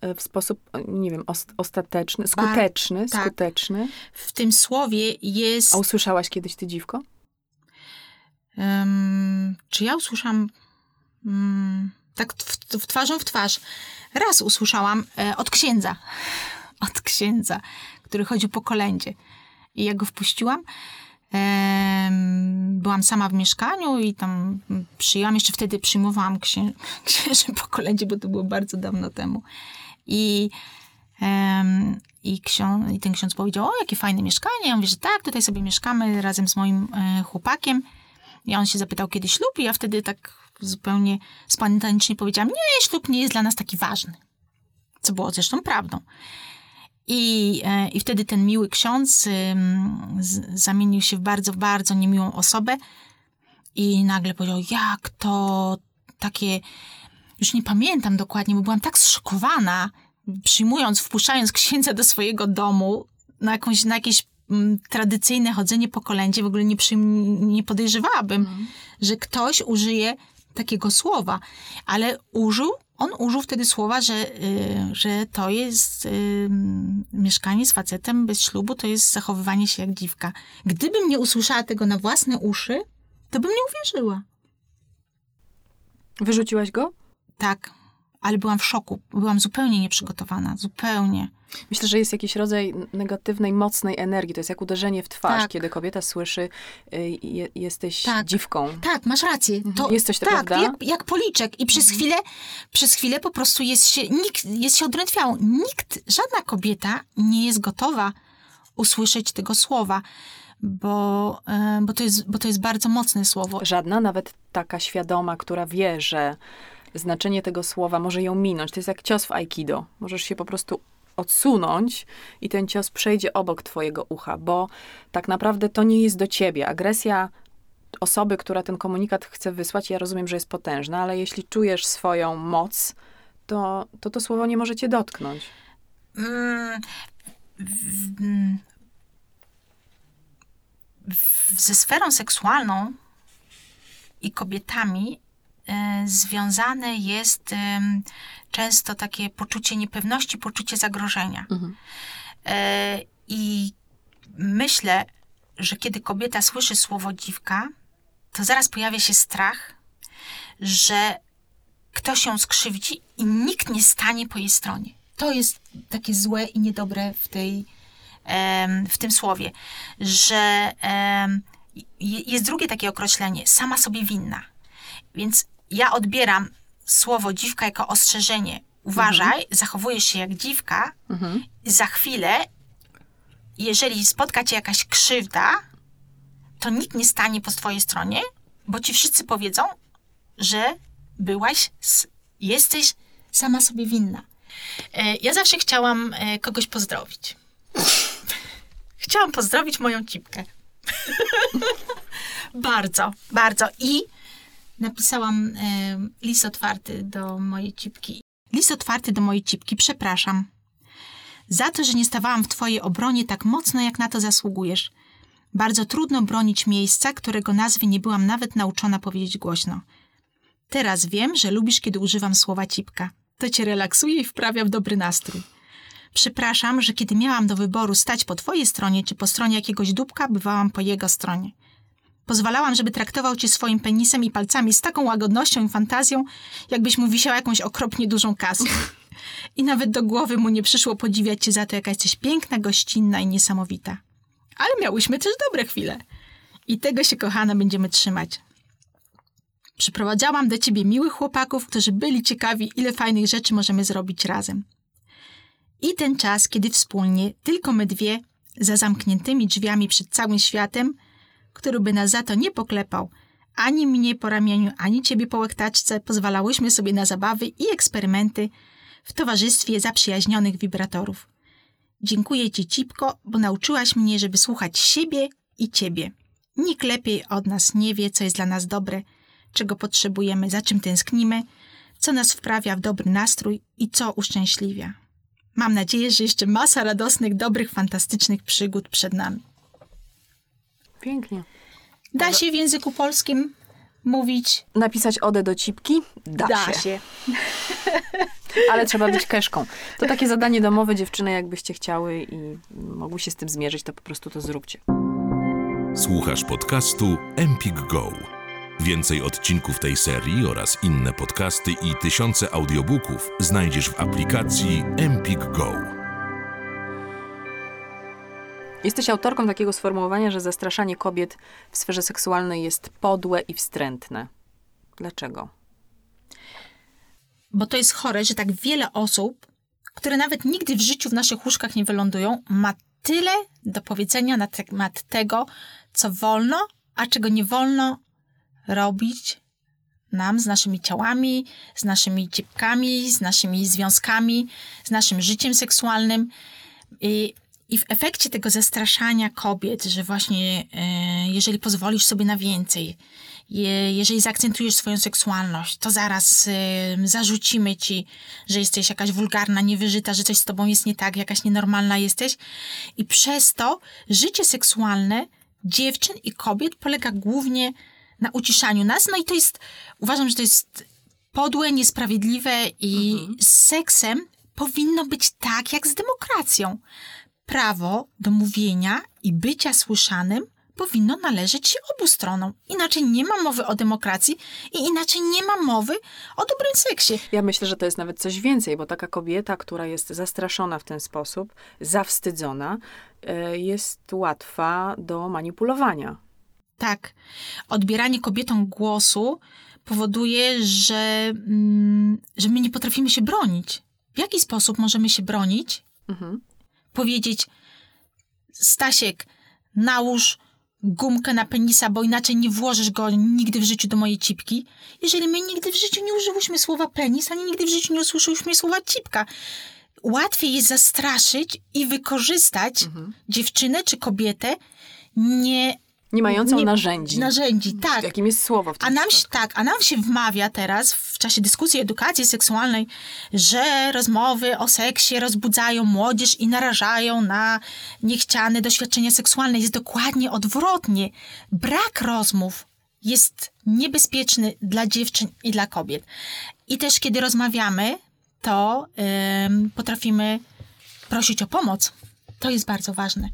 e, w sposób, nie wiem, os- ostateczny, skuteczny, tak. skuteczny. W tym słowie jest... A usłyszałaś kiedyś ty dziwko? Em, czy ja usłyszałam mm, tak w, w twarzą w twarz? Raz usłyszałam e, od księdza. Od księdza, który chodził po kolędzie. I ja go wpuściłam. Byłam sama w mieszkaniu i tam przyjęłam, jeszcze wtedy przyjmowałam księ, księży po kolędzie, bo to było bardzo dawno temu. I, i, ksią, I ten ksiądz powiedział, o, jakie fajne mieszkanie. Ja mówię, że tak, tutaj sobie mieszkamy razem z moim e, chłopakiem. I on się zapytał, kiedy ślub i ja wtedy tak zupełnie spontanicznie powiedziałam, nie, ślub nie jest dla nas taki ważny. Co było zresztą prawdą. I, e, I wtedy ten miły ksiądz z, zamienił się w bardzo, bardzo niemiłą osobę i nagle powiedział, jak to takie, już nie pamiętam dokładnie, bo byłam tak zszokowana, przyjmując, wpuszczając księdza do swojego domu na, jakąś, na jakieś tradycyjne chodzenie po kolędzie, w ogóle nie, przyjm- nie podejrzewałabym, że ktoś użyje takiego słowa, ale użył, on użył wtedy słowa, że, y, że to jest y, mieszkanie z facetem bez ślubu, to jest zachowywanie się jak dziwka. Gdybym nie usłyszała tego na własne uszy, to bym nie uwierzyła. Wyrzuciłaś go? Tak, ale byłam w szoku. Byłam zupełnie nieprzygotowana, zupełnie. Myślę, że jest jakiś rodzaj negatywnej, mocnej energii. To jest jak uderzenie w twarz, Tak. kiedy kobieta słyszy, y, je, jesteś Tak. dziwką. Tak, masz rację. To, Jest coś to, tak, prawda? jak, jak policzek. I przez chwilę, przez chwilę po prostu jest się, nikt jest się odrętwiało. Nikt, żadna kobieta nie jest gotowa usłyszeć tego słowa, bo, e, bo, to, jest, bo to jest bardzo mocne słowo. Żadna, nawet taka świadoma, która wie, że znaczenie tego słowa może ją minąć. To jest jak cios w aikido. Możesz się po prostu odsunąć i ten cios przejdzie obok twojego ucha, bo tak naprawdę to nie jest do ciebie. Agresja osoby, która ten komunikat chce wysłać, ja rozumiem, że jest potężna, ale jeśli czujesz swoją moc, to to, to słowo nie może cię dotknąć. Mm, ze sferą seksualną i kobietami związane jest często takie poczucie niepewności, poczucie zagrożenia. E, I myślę, że kiedy kobieta słyszy słowo dziwka, to zaraz pojawia się strach, że ktoś ją skrzywdzi i nikt nie stanie po jej stronie. To jest takie złe i niedobre w, tej, w tym słowie, że jest drugie takie określenie, sama sobie winna. Więc ja odbieram słowo dziwka jako ostrzeżenie. Uważaj, zachowujesz się jak dziwka, za chwilę, jeżeli spotka cię jakaś krzywda, to nikt nie stanie po twojej stronie, bo ci wszyscy powiedzą, że byłaś, jesteś sama sobie winna. E, Ja zawsze chciałam e, kogoś pozdrowić. Chciałam pozdrowić moją cipkę. bardzo, bardzo. I napisałam list otwarty do mojej cipki. List otwarty do mojej cipki, przepraszam. Za to, że nie stawałam w twojej obronie tak mocno, jak na to zasługujesz. Bardzo trudno bronić miejsca, którego nazwy nie byłam nawet nauczona powiedzieć głośno. Teraz wiem, że lubisz, kiedy używam słowa cipka. To cię relaksuje i wprawia w dobry nastrój. Przepraszam, że kiedy miałam do wyboru stać po twojej stronie czy po stronie jakiegoś dupka, bywałam po jego stronie. Pozwalałam, żeby traktował cię swoim penisem i palcami z taką łagodnością i fantazją, jakbyś mu wisiała jakąś okropnie dużą kasę. I nawet do głowy mu nie przyszło podziwiać cię za to, jaka jesteś piękna, gościnna i niesamowita. Ale miałyśmy też dobre chwile. I tego się, kochana, będziemy trzymać. Przyprowadzałam do ciebie miłych chłopaków, którzy byli ciekawi, ile fajnych rzeczy możemy zrobić razem. I ten czas, kiedy wspólnie, tylko my dwie, za zamkniętymi drzwiami przed całym światem, który by nas za to nie poklepał, ani mnie po ramieniu, ani ciebie po łektaczce, pozwalałyśmy sobie na zabawy i eksperymenty w towarzystwie zaprzyjaźnionych wibratorów. Dziękuję ci, Cipko, bo nauczyłaś mnie, żeby słuchać siebie i ciebie. Nikt lepiej od nas nie wie, co jest dla nas dobre, czego potrzebujemy, za czym tęsknimy, co nas wprawia w dobry nastrój i co uszczęśliwia. Mam nadzieję, że jeszcze masa radosnych, dobrych, fantastycznych przygód przed nami. Pięknie. Da się w języku polskim mówić? Napisać odę do cipki? Da, się. Ale trzeba być keszką. To takie zadanie domowe dziewczyny, jakbyście chciały i mogły się z tym zmierzyć, to po prostu to zróbcie. Słuchasz podcastu Empik Go. Więcej odcinków tej serii oraz inne podcasty i tysiące audiobooków znajdziesz w aplikacji Empik Go. Jesteś autorką takiego sformułowania, że zastraszanie kobiet w sferze seksualnej jest podłe i wstrętne. Dlaczego? Bo to jest chore, że tak wiele osób, które nawet nigdy w życiu w naszych łóżkach nie wylądują, ma tyle do powiedzenia na temat tego, co wolno, a czego nie wolno robić nam z naszymi ciałami, z naszymi cipkami, z naszymi związkami, z naszym życiem seksualnym. I, i w efekcie tego zastraszania kobiet, że właśnie e, jeżeli pozwolisz sobie na więcej, je, jeżeli zaakcentujesz swoją seksualność, to zaraz e, zarzucimy ci, że jesteś jakaś wulgarna, niewyżyta, że coś z tobą jest nie tak, jakaś nienormalna jesteś. I przez to życie seksualne dziewczyn i kobiet polega głównie na uciszaniu nas. No i to jest, uważam, że to jest podłe, niesprawiedliwe i z seksem powinno być tak jak z demokracją. Prawo do mówienia i bycia słyszanym powinno należeć się obu stronom. Inaczej nie ma mowy o demokracji i inaczej nie ma mowy o dobrym seksie. Ja myślę, że to jest nawet coś więcej, bo taka kobieta, która jest zastraszona w ten sposób, zawstydzona, e, jest łatwa do manipulowania. Tak. Odbieranie kobietom głosu powoduje, że, mm, że my nie potrafimy się bronić. W jaki sposób możemy się bronić? Powiedzieć, Stasiek, nałóż gumkę na penisa, bo inaczej nie włożysz go nigdy w życiu do mojej cipki. Jeżeli my nigdy w życiu nie użyłyśmy słowa penis, ani nigdy w życiu nie usłyszyłyśmy słowa cipka. Łatwiej jest zastraszyć i wykorzystać dziewczynę czy kobietę, nie Nie mającą nie- narzędzi. Narzędzi, tak. Jakim jest słowo w tym A nam, się, tak, a nam się wmawia teraz w czasie dyskusji edukacji seksualnej, że rozmowy o seksie rozbudzają młodzież i narażają na niechciane doświadczenia seksualne. Jest dokładnie odwrotnie. Brak rozmów jest niebezpieczny dla dziewczyn i dla kobiet. I też kiedy rozmawiamy, to ym, potrafimy prosić o pomoc. To jest bardzo ważne.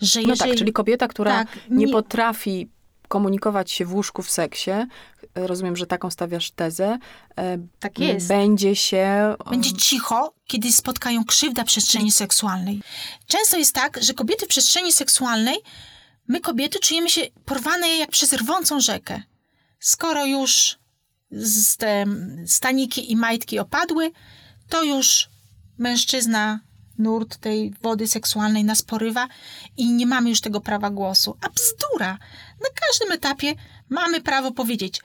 Że No jeżeli... tak, czyli kobieta, która Tak, nie, nie- potrafi komunikować się w łóżku w seksie, e, rozumiem, że taką stawiasz tezę, e, Tak jest. będzie się... Będzie cicho, kiedy spotkają krzywda przestrzeni seksualnej. Często jest tak, że kobiety w przestrzeni seksualnej, my kobiety czujemy się porwane jak przez rwącą rzekę. Skoro już staniki i majtki opadły, to już mężczyzna, nurt tej wody seksualnej nas porywa i nie mamy już tego prawa głosu. A bzdura! Na każdym etapie mamy prawo powiedzieć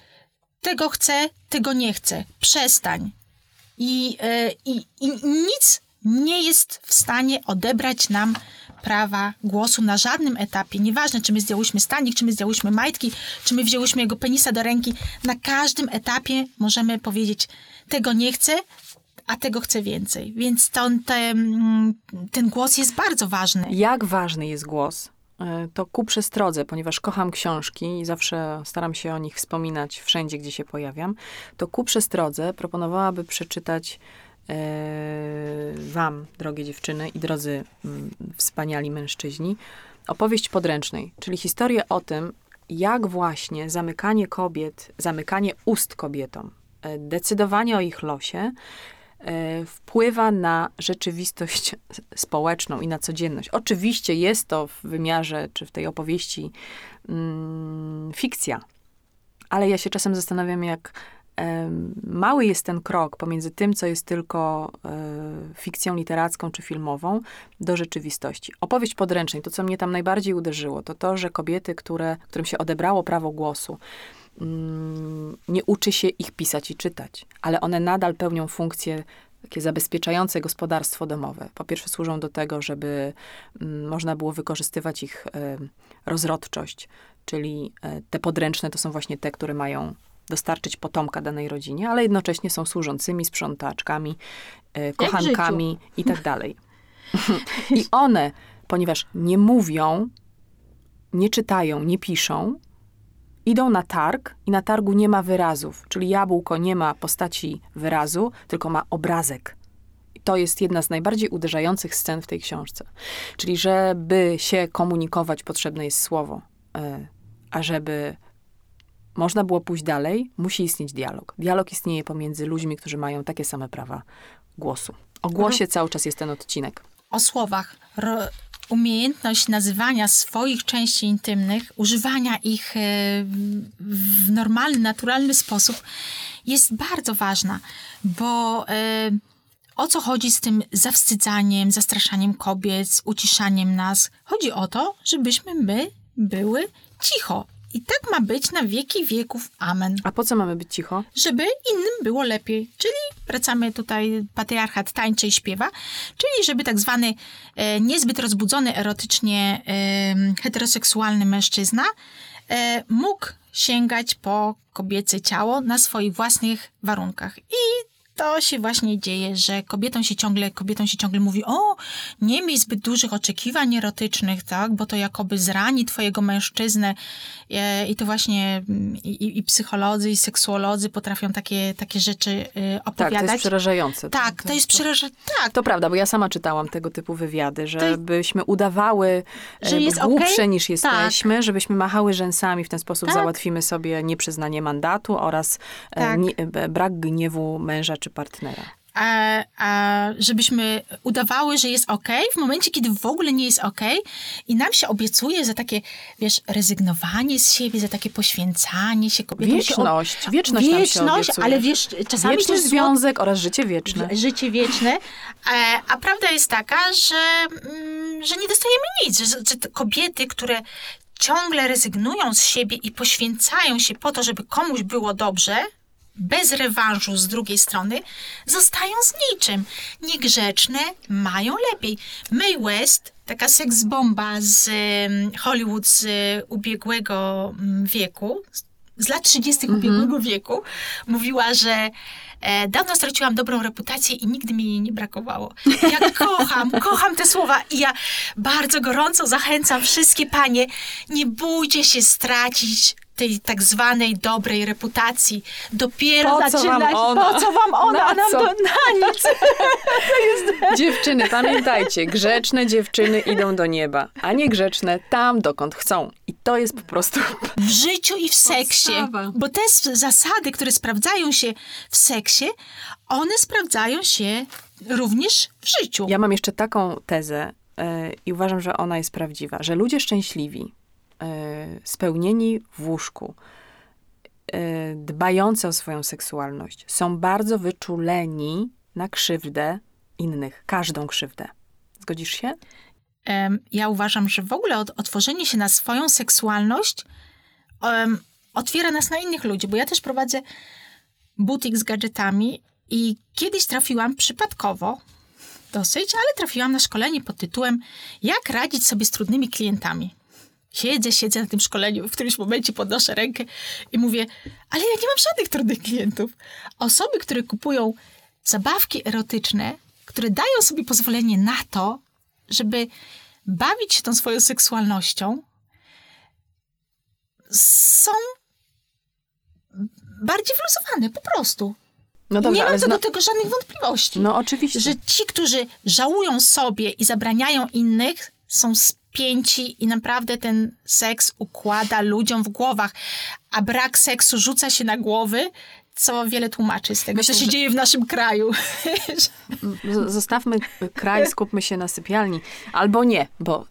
tego chcę, tego nie chcę, przestań. I, e, i, I nic nie jest w stanie odebrać nam prawa głosu na żadnym etapie. Nieważne, czy my zdjęłyśmy stanik, czy my zdjęłyśmy majtki, czy my wzięłyśmy jego penisa do ręki. Na każdym etapie możemy powiedzieć, tego nie chcę, a tego chcę więcej. Więc to, te, mm, ten głos jest bardzo ważny. Jak ważny jest głos? E, To ku przestrodze, ponieważ kocham książki i zawsze staram się o nich wspominać wszędzie, gdzie się pojawiam, to ku przestrodze proponowałaby przeczytać e, wam, drogie dziewczyny i drodzy mm, wspaniali mężczyźni, opowieść podręcznej, czyli historię o tym, jak właśnie zamykanie kobiet, zamykanie ust kobietom, e, decydowanie o ich losie, wpływa na rzeczywistość społeczną i na codzienność. Oczywiście jest to w wymiarze, czy w tej opowieści mm, fikcja, ale ja się czasem zastanawiam, jak mały jest ten krok pomiędzy tym, co jest tylko e, fikcją literacką czy filmową, do rzeczywistości. Opowieść podręcznej, to co mnie tam najbardziej uderzyło, to to, że kobiety, które, którym się odebrało prawo głosu, nie uczy się ich pisać i czytać, ale one nadal pełnią funkcje takie zabezpieczające gospodarstwo domowe. Po pierwsze służą do tego, żeby mm, można było wykorzystywać ich e, rozrodczość, czyli e, te podręczne to są właśnie te, które mają dostarczyć potomka danej rodzinie, ale jednocześnie są służącymi, sprzątaczkami, e, kochankami i tak dalej. I one, ponieważ nie mówią, nie czytają, nie piszą, idą na targ i na targu nie ma wyrazów, czyli jabłko nie ma postaci wyrazu, tylko ma obrazek. I to jest jedna z najbardziej uderzających scen w tej książce. Czyli żeby się komunikować, potrzebne jest słowo. E, A żeby można było pójść dalej, musi istnieć dialog. Dialog istnieje pomiędzy ludźmi, którzy mają takie same prawa głosu. O głosie cały czas jest ten odcinek. O słowach. Ro, umiejętność nazywania swoich części intymnych, używania ich e, w normalny, naturalny sposób jest bardzo ważna, bo e, o co chodzi z tym zawstydzaniem, zastraszaniem kobiet, uciszaniem nas? Chodzi o to, żebyśmy my były cicho. I tak ma być na wieki wieków. Amen. A po co mamy być cicho? Żeby innym było lepiej. Czyli wracamy tutaj, patriarchat tańczy i śpiewa, czyli żeby tak zwany e, niezbyt rozbudzony erotycznie e, heteroseksualny mężczyzna e, mógł sięgać po kobiece ciało na swoich własnych warunkach. I to się właśnie dzieje, że kobietom się ciągle, kobietom się ciągle mówi, o, nie miej zbyt dużych oczekiwań erotycznych, tak, bo to jakoby zrani twojego mężczyznę e, i to właśnie mm, i, i psycholodzy, i seksuolodzy potrafią takie, takie rzeczy e, opowiadać. Tak, to jest przerażające. Tak, to jest przerażające. Tak, To prawda, bo ja sama czytałam tego typu wywiady, żebyśmy udawały Że że jest głupsze okej? niż jesteśmy, żebyśmy machały rzęsami, w ten sposób Tak. załatwimy sobie nieprzyznanie mandatu oraz e, Tak. nie, e, brak gniewu męża czy partnera. a, a żebyśmy udawały, że jest okej, w momencie, kiedy w ogóle nie jest okej i nam się obiecuje za takie, wiesz, rezygnowanie z siebie, za takie poświęcanie się kobietom. się ob- Wieczność, wieczność, Wieczność, ale wiesz, czasami Wieczny zło- związek oraz życie wieczne. życie wieczne, e, a prawda jest taka, że, mm, że nie dostajemy nic, że, że kobiety, które ciągle rezygnują z siebie i poświęcają się po to, żeby komuś było dobrze, bez rewanżu z drugiej strony, zostają z niczym. Niegrzeczne mają lepiej. Mae West, taka seksbomba z em, Hollywood z ubiegłego mm, wieku, z lat 30. ubiegłego wieku, mówiła, że e, dawno straciłam dobrą reputację i nigdy mi jej nie brakowało. Ja kocham, kocham te słowa i ja bardzo gorąco zachęcam wszystkie panie, nie bójcie się stracić tej tak zwanej dobrej reputacji. Dopiero Po co wam zaczyna się, ona? po co wam ona? Na Nam co? to na nic. Dziewczyny, pamiętajcie, grzeczne dziewczyny idą do nieba, a niegrzeczne tam, dokąd chcą. I to jest po prostu... W życiu i w seksie. Podstawa. Bo te zasady, które sprawdzają się w seksie, one sprawdzają się również w życiu. Ja mam jeszcze taką tezę e, i uważam, że ona jest prawdziwa, że ludzie szczęśliwi, spełnieni w łóżku, e, dbający o swoją seksualność, są bardzo wyczuleni na krzywdę innych, każdą krzywdę. Zgodzisz się? Ja uważam, że w ogóle otworzenie się na swoją seksualność em, otwiera nas na innych ludzi, bo ja też prowadzę butik z gadżetami i kiedyś trafiłam przypadkowo, dosyć, ale trafiłam na szkolenie pod tytułem Jak radzić sobie z trudnymi klientami. Siedzę, siedzę na tym szkoleniu, w którymś momencie podnoszę rękę i mówię, ale ja nie mam żadnych trudnych klientów. Osoby, które kupują zabawki erotyczne, które dają sobie pozwolenie na to, żeby bawić się tą swoją seksualnością, są bardziej wyluzowane, po prostu. No dobrze, nie mam co do tego żadnych wątpliwości. No oczywiście. Że ci, którzy żałują sobie i zabraniają innych, są i naprawdę ten seks układa ludziom w głowach, a brak seksu rzuca się na głowy, co wiele tłumaczy z tego, Myślę, co się że- dzieje w naszym kraju. Zostawmy kraj, skupmy się na sypialni. Albo nie, bo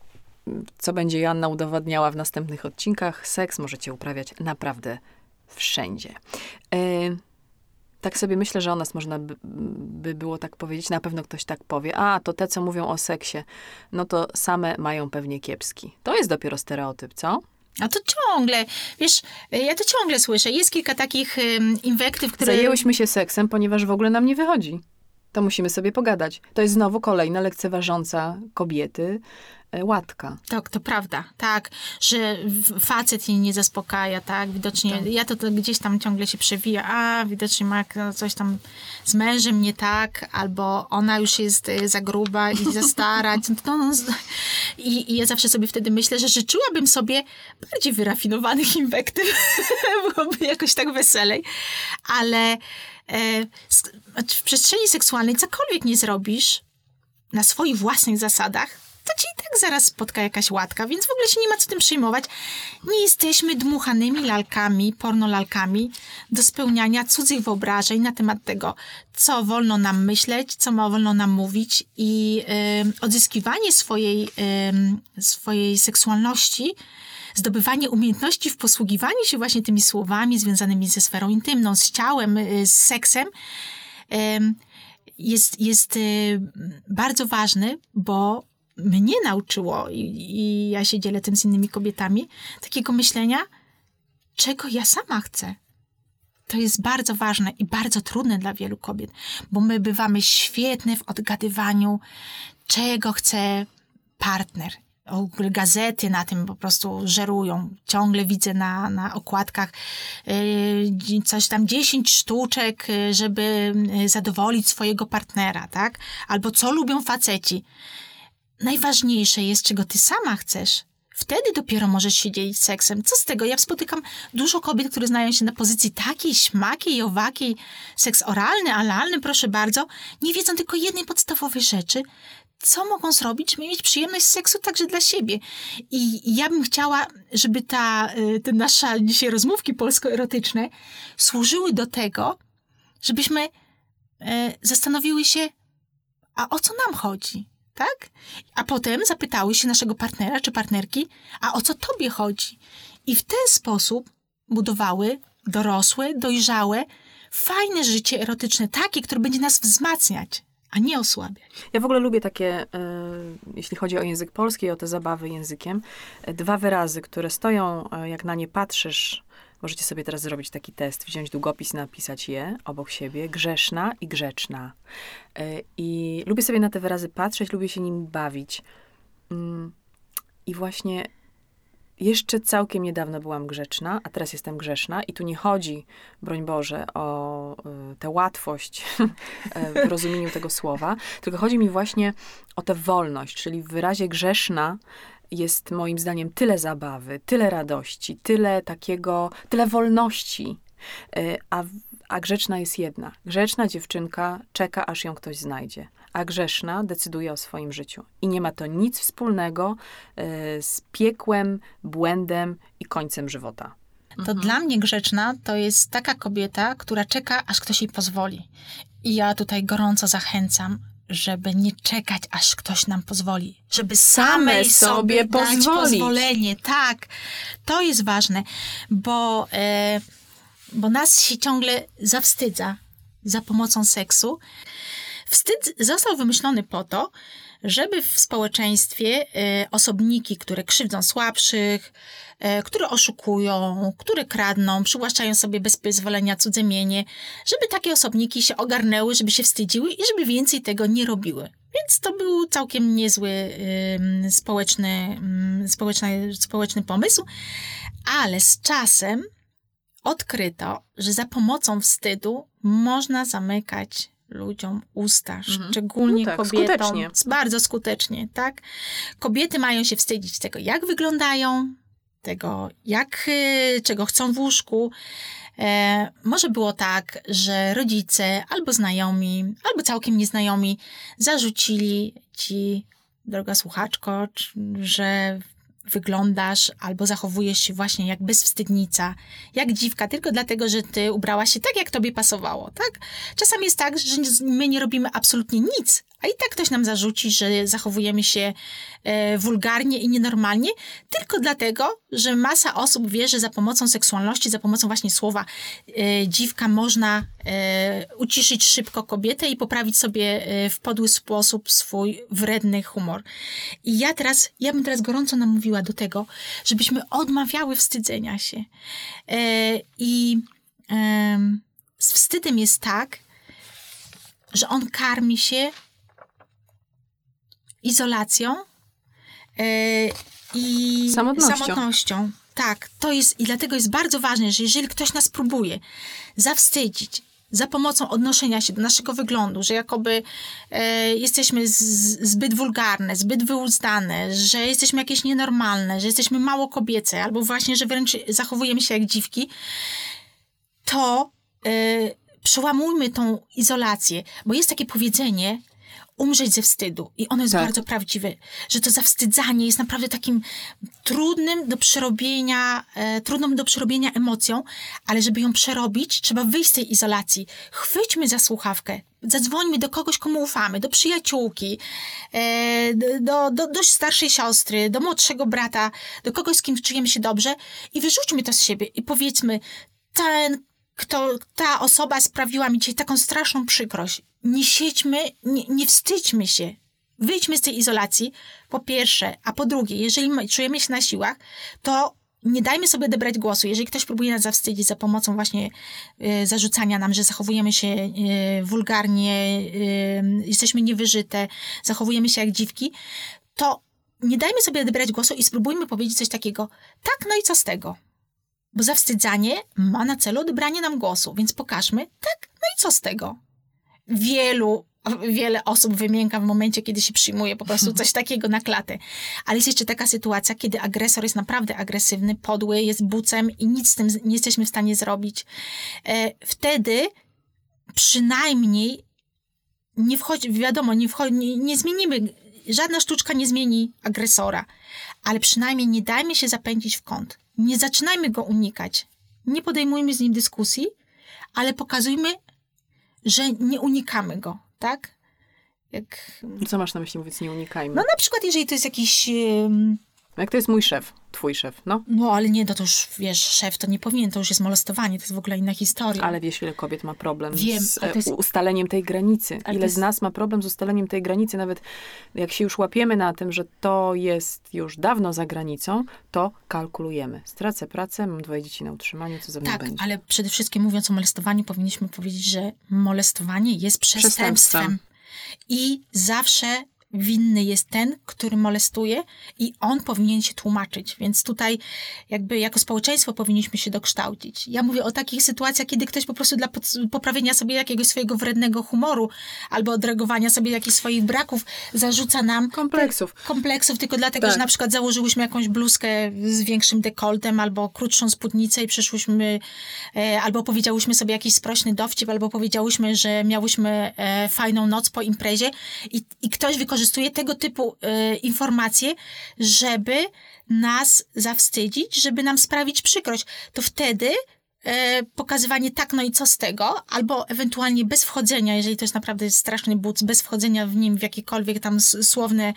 co będzie Joanna udowodniała w następnych odcinkach, seks możecie uprawiać naprawdę wszędzie. E, tak sobie myślę, że o nas można by, by było tak powiedzieć. Na pewno ktoś tak powie. A, to te, co mówią o seksie, no to same mają pewnie kiepski. To jest dopiero stereotyp, co? A to ciągle, wiesz, ja to ciągle słyszę. Jest kilka takich um, inwektyw, które... Zajęłyśmy się seksem, ponieważ w ogóle nam nie wychodzi. To musimy sobie pogadać. To jest znowu kolejna lekceważąca kobiety łatka. Tak, to prawda, tak, że facet jej nie zaspokaja, tak, widocznie, ja to, to gdzieś tam ciągle się przewija, a widocznie ma k- coś tam z mężem nie tak, albo ona już jest y, za gruba i za stara, no, no, i, i ja zawsze sobie wtedy myślę, że życzyłabym sobie bardziej wyrafinowanych inwektyw, byłoby jakoś tak weselej, ale e, w przestrzeni seksualnej cokolwiek nie zrobisz, na swoich własnych zasadach, to ci i tak zaraz spotka jakaś łatka, więc w ogóle się nie ma co tym przejmować. Nie jesteśmy dmuchanymi lalkami, pornolalkami do spełniania cudzych wyobrażeń na temat tego, co wolno nam myśleć, co ma wolno nam mówić i em, odzyskiwanie swojej, swojej seksualności zdobywanie umiejętności w posługiwaniu się właśnie tymi słowami związanymi ze sferą intymną, z ciałem, y, z seksem, em, jest, jest y, bardzo ważny, bo mnie nauczyło, i, i ja się dzielę tym z innymi kobietami, takiego myślenia, czego ja sama chcę. To jest bardzo ważne i bardzo trudne dla wielu kobiet, bo my bywamy świetne w odgadywaniu, czego chce partner. Ogóle gazety na tym po prostu żerują. Ciągle widzę na, na okładkach yy, coś tam 10 sztuczek, yy, żeby yy, zadowolić swojego partnera, tak? Albo co lubią faceci. Najważniejsze jest, czego ty sama chcesz. Wtedy dopiero możesz się dzielić seksem. Co z tego? Ja spotykam dużo kobiet, które znają się na pozycji takiej, śmakiej, owakiej, seks oralny, analny, proszę bardzo. Nie wiedzą tylko jednej podstawowej rzeczy. Co mogą zrobić, żeby mieć przyjemność z seksu także dla siebie? I ja bym chciała, żeby ta, y, te nasze dzisiaj rozmówki polsko-erotyczne służyły do tego, żebyśmy e, zastanowiły się, a o co nam chodzi? Tak? A potem zapytały się naszego partnera czy partnerki, a o co tobie chodzi? I w ten sposób budowały dorosłe, dojrzałe, fajne życie erotyczne, takie, które będzie nas wzmacniać, a nie osłabiać. Ja w ogóle lubię takie, e, jeśli chodzi o język polski, o te zabawy językiem, e, dwa wyrazy, które stoją, e, jak na nie patrzysz, możecie sobie teraz zrobić taki test, wziąć długopis, napisać je obok siebie, grzeszna i grzeczna. E, I lubię sobie na te wyrazy patrzeć, lubię się nimi bawić. Mm, I właśnie jeszcze całkiem niedawno byłam grzeczna, a teraz jestem grzeszna i tu nie chodzi, broń Boże, o y, tę łatwość e, w rozumieniu tego słowa, tylko chodzi mi właśnie o tę wolność, czyli w wyrazie grzeszna jest moim zdaniem tyle zabawy, tyle radości, tyle takiego, tyle wolności, y, a, a grzeczna jest jedna. Grzeczna dziewczynka czeka, aż ją ktoś znajdzie, a grzeszna decyduje o swoim życiu. I nie ma to nic wspólnego y, z piekłem, błędem i końcem żywota. To dla mnie grzeczna to jest taka kobieta, która czeka, aż ktoś jej pozwoli. I ja tutaj gorąco zachęcam, żeby nie czekać, aż ktoś nam pozwoli. Żeby samej sobie sobie dać pozwolić. pozwolenie. Tak, to jest ważne, bo, e, bo nas się ciągle zawstydza za pomocą seksu. Wstyd został wymyślony po to, żeby w społeczeństwie e, osobniki, które krzywdzą słabszych, e, które oszukują, które kradną, przywłaszczają sobie bez pozwolenia cudze mienie, żeby takie osobniki się ogarnęły, żeby się wstydziły i żeby więcej tego nie robiły. Więc to był całkiem niezły ym, społeczny, społeczny, społeczny pomysł, ale z czasem odkryto, że za pomocą wstydu można zamykać ludziom usta, szczególnie No tak, kobietom. skutecznie. Bardzo skutecznie, tak? Kobiety mają się wstydzić tego, jak wyglądają, tego, jak, y, czego chcą w łóżku. E, może było tak, że rodzice albo znajomi, albo całkiem nieznajomi zarzucili ci, droga słuchaczko, że wyglądasz albo zachowujesz się właśnie jak bezwstydnica, jak dziwka, tylko dlatego, że ty ubrałaś się tak, jak tobie pasowało, tak? Czasami jest tak, że my nie robimy absolutnie nic, a i tak ktoś nam zarzuci, że zachowujemy się e, wulgarnie i nienormalnie, tylko dlatego, że masa osób wie, że za pomocą seksualności, za pomocą właśnie słowa e, dziwka można e, uciszyć szybko kobietę i poprawić sobie e, w podły sposób swój wredny humor. I ja teraz, ja bym teraz gorąco namówiła do tego, żebyśmy odmawiały wstydzenia się. E, I z wstydem jest tak, że on karmi się izolacją e, i Samotnością. samotnością. Tak, to jest i dlatego jest bardzo ważne, że jeżeli ktoś nas próbuje zawstydzić za pomocą odnoszenia się do naszego wyglądu, że jakoby e, jesteśmy z, zbyt wulgarne, zbyt wyuzdane, że jesteśmy jakieś nienormalne, że jesteśmy mało kobiece, albo właśnie, że wręcz zachowujemy się jak dziwki, to e, przełamujmy tą izolację, bo jest takie powiedzenie, umrzeć ze wstydu. I ono jest Tak. bardzo prawdziwe, że to zawstydzanie jest naprawdę takim trudnym do przerobienia, e, trudną do przerobienia emocją, ale żeby ją przerobić, trzeba wyjść z tej izolacji. Chwyćmy za słuchawkę, zadzwońmy do kogoś, komu ufamy, do przyjaciółki, e, do, do, do starszej siostry, do młodszego brata, do kogoś, z kim czujemy się dobrze i wyrzućmy to z siebie i powiedzmy, ten, kto, ta osoba sprawiła mi dzisiaj taką straszną przykrość. Nie siedźmy, nie, nie wstydźmy się. Wyjdźmy z tej izolacji, po pierwsze, a po drugie, jeżeli my czujemy się na siłach, to nie dajmy sobie odebrać głosu. Jeżeli ktoś próbuje nas zawstydzić za pomocą właśnie y, zarzucania nam, że zachowujemy się y, wulgarnie, y, jesteśmy niewyżyte, zachowujemy się jak dziwki, to nie dajmy sobie odebrać głosu i spróbujmy powiedzieć coś takiego. Tak, no i co z tego? Bo zawstydzanie ma na celu odebranie nam głosu, więc pokażmy, tak, no i co z tego? Wielu, wiele osób wymięka w momencie, kiedy się przyjmuje po prostu coś takiego na klatę. Ale jest jeszcze taka sytuacja, kiedy agresor jest naprawdę agresywny, podły, jest bucem i nic z tym nie jesteśmy w stanie zrobić. E, wtedy przynajmniej nie wchodzi, wiadomo, nie, wchodzi, nie, nie zmienimy, żadna sztuczka nie zmieni agresora, ale przynajmniej nie dajmy się zapędzić w kąt. Nie zaczynajmy go unikać. Nie podejmujmy z nim dyskusji, ale pokazujmy, że nie unikamy go, tak? Jak, Co masz na myśli mówiąc, nie unikajmy? no na przykład, jeżeli to jest jakiś... Jak to jest mój szef, twój szef, no. No, ale nie, no to już, wiesz, szef to nie powinien, to już jest molestowanie, to jest w ogóle inna historia. Ale wiesz, ile kobiet ma problem Wiem, z jest- e, ustaleniem tej granicy. Ale Ile jest- z nas ma problem z ustaleniem tej granicy. Nawet jak się już łapiemy na tym, że to jest już dawno za granicą, to kalkulujemy. Stracę pracę, mam dwoje dzieci na utrzymaniu, co ze mną Tak, będzie. ale przede wszystkim mówiąc o molestowaniu, powinniśmy powiedzieć, że molestowanie jest przestępstwem. Przestępstwem. I zawsze winny jest ten, który molestuje i on powinien się tłumaczyć. Więc tutaj jakby jako społeczeństwo powinniśmy się dokształcić. Ja mówię o takich sytuacjach, kiedy ktoś po prostu dla poprawienia sobie jakiegoś swojego wrednego humoru albo odreagowania sobie jakichś swoich braków zarzuca nam Kompleksów. kompleksów tylko dlatego, Tak. że na przykład założyłyśmy jakąś bluzkę z większym dekoltem albo krótszą spódnicę i przyszłyśmy, e, albo powiedziałyśmy sobie jakiś sprośny dowcip, albo powiedziałyśmy, że miałyśmy e, fajną noc po imprezie i, i ktoś wykorzystuje tego typu e, informacje, żeby nas zawstydzić, żeby nam sprawić przykrość. To wtedy pokazywanie tak, no i co z tego, albo ewentualnie bez wchodzenia, jeżeli to jest naprawdę straszny buc, bez wchodzenia w nim w jakiekolwiek tam słowne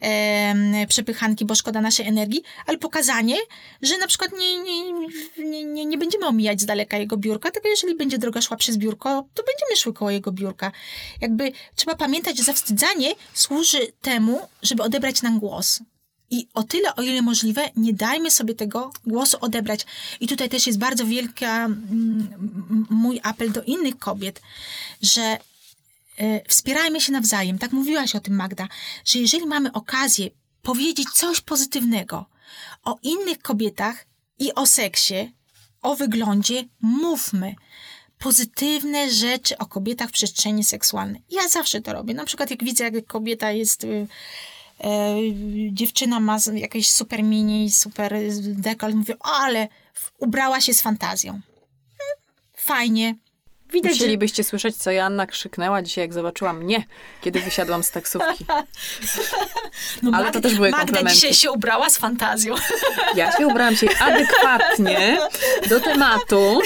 em, przepychanki, bo szkoda naszej energii, ale pokazanie, że na przykład nie, nie, nie, nie, nie będziemy omijać z daleka jego biurka, tylko jeżeli będzie droga szła przez biurko, to będziemy szły koło jego biurka. Jakby trzeba pamiętać, że zawstydzanie służy temu, żeby odebrać nam głos. I o tyle, o ile możliwe, nie dajmy sobie tego głosu odebrać. I tutaj też jest bardzo wielka mm, mój apel do innych kobiet, że e, wspierajmy się nawzajem. Tak mówiłaś o tym, Magda, że jeżeli mamy okazję powiedzieć coś pozytywnego o innych kobietach i o seksie, o wyglądzie, mówmy pozytywne rzeczy o kobietach w przestrzeni seksualnej. Ja zawsze to robię. Na przykład jak widzę, jak kobieta jest... e, dziewczyna ma jakieś super mini, super dekolt, mówię, o, ale ubrała się z fantazją. Fajnie. Widać, że Musielibyście słyszeć, co Joanna krzyknęła dzisiaj, jak zobaczyła mnie, kiedy wysiadłam z taksówki. no, ale to też były Magda komplementy. dzisiaj się ubrała z fantazją. Ja się ubrałam się adekwatnie do tematu.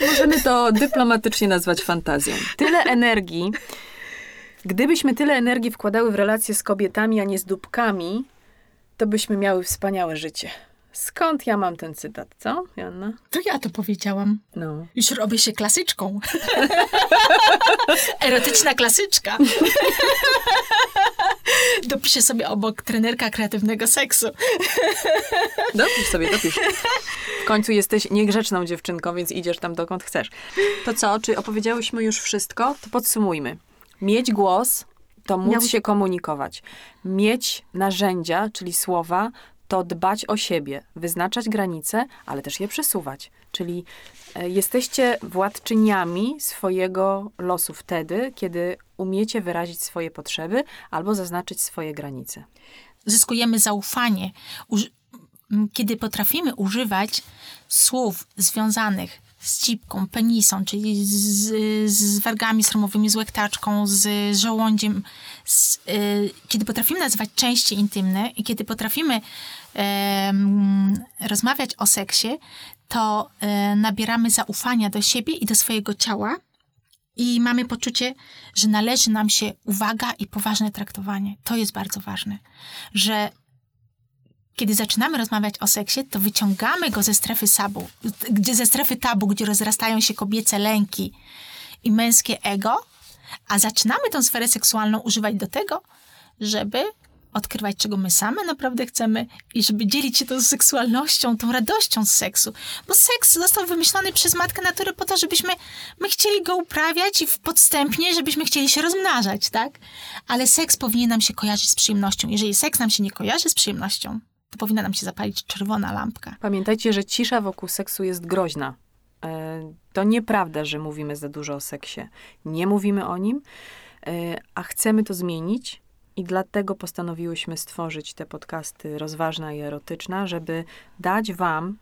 Możemy to dyplomatycznie nazwać fantazją. Tyle energii. Gdybyśmy tyle energii wkładały w relacje z kobietami, a nie z dupkami, to byśmy miały wspaniałe życie. Skąd ja mam ten cytat, co, Joanna? To ja to powiedziałam. No. Już robię się klasyczką. Erotyczna klasyczka. Dopiszę sobie obok trenerka kreatywnego seksu. Dopisz sobie, dopisz. W końcu jesteś niegrzeczną dziewczynką, więc idziesz tam dokąd chcesz. To co, czy opowiedziałyśmy już wszystko? To podsumujmy. Mieć głos, to móc Miał- się komunikować. Mieć narzędzia, czyli słowa, to dbać o siebie, wyznaczać granice, ale też je przesuwać. Czyli e, jesteście władczyniami swojego losu wtedy, kiedy umiecie wyrazić swoje potrzeby albo zaznaczyć swoje granice. zyskujemy zaufanie, kiedy potrafimy używać słów związanych z cipką, penisą, czyli z, z wargami sromowymi, z łektaczką, z, żołądziem, z, y, kiedy potrafimy nazywać części intymne i kiedy potrafimy em, rozmawiać o seksie, to e, nabieramy zaufania do siebie i do swojego ciała i mamy poczucie, że należy nam się uwaga i poważne traktowanie. To jest bardzo ważne, że kiedy zaczynamy rozmawiać o seksie, to wyciągamy go ze strefy sabu, gdzie, ze strefy tabu, gdzie rozrastają się kobiece lęki i męskie ego, a zaczynamy tą sferę seksualną używać do tego, żeby odkrywać, czego my same naprawdę chcemy i żeby dzielić się tą seksualnością, tą radością z seksu. Bo seks został wymyślony przez Matkę Natury po to, żebyśmy my chcieli go uprawiać i podstępnie, żebyśmy chcieli się rozmnażać, tak? Ale seks powinien nam się kojarzyć z przyjemnością. Jeżeli seks nam się nie kojarzy z przyjemnością, to powinna nam się zapalić czerwona lampka. Pamiętajcie, że cisza wokół seksu jest groźna. E, To nieprawda, że mówimy za dużo o seksie. Nie mówimy o nim, e, a chcemy to zmienić i dlatego postanowiłyśmy stworzyć te podcasty Rozważna i Erotyczna, żeby dać wam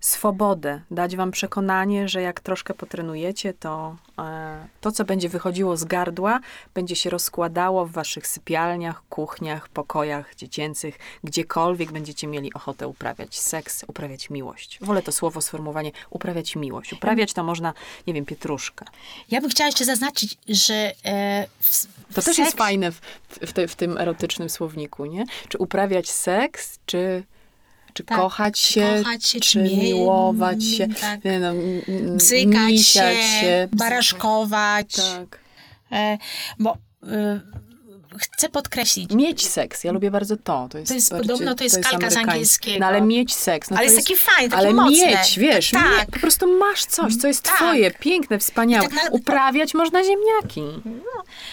swobodę, dać wam przekonanie, że jak troszkę potrenujecie, to e, to, co będzie wychodziło z gardła, będzie się rozkładało w waszych sypialniach, kuchniach, pokojach dziecięcych, gdziekolwiek będziecie mieli ochotę uprawiać seks, uprawiać miłość. Wolę to słowo, sformułowanie uprawiać miłość. Uprawiać to można, nie wiem, pietruszkę. Ja bym chciała jeszcze zaznaczyć, że e, w, To w też jest seks- fajne w, w, te, w tym erotycznym słowniku, nie? Czy uprawiać seks, czy, czy Tak, kochać się, kochać się, czy miłować się, tak. nie no, bzykać misiać się, baraszkować. Tak. E, bo e, chcę podkreślić, Mieć seks, ja lubię bardzo to. To jest, To jest bardziej- podobno, to jest kalka z angielskiego. No ale mieć seks. No ale to jest jest taki fajny, taki ale mocny. mieć, wiesz, tak. po prostu masz coś, co jest Tak. twoje, piękne, wspaniałe. Tak na- Uprawiać można ziemniaki.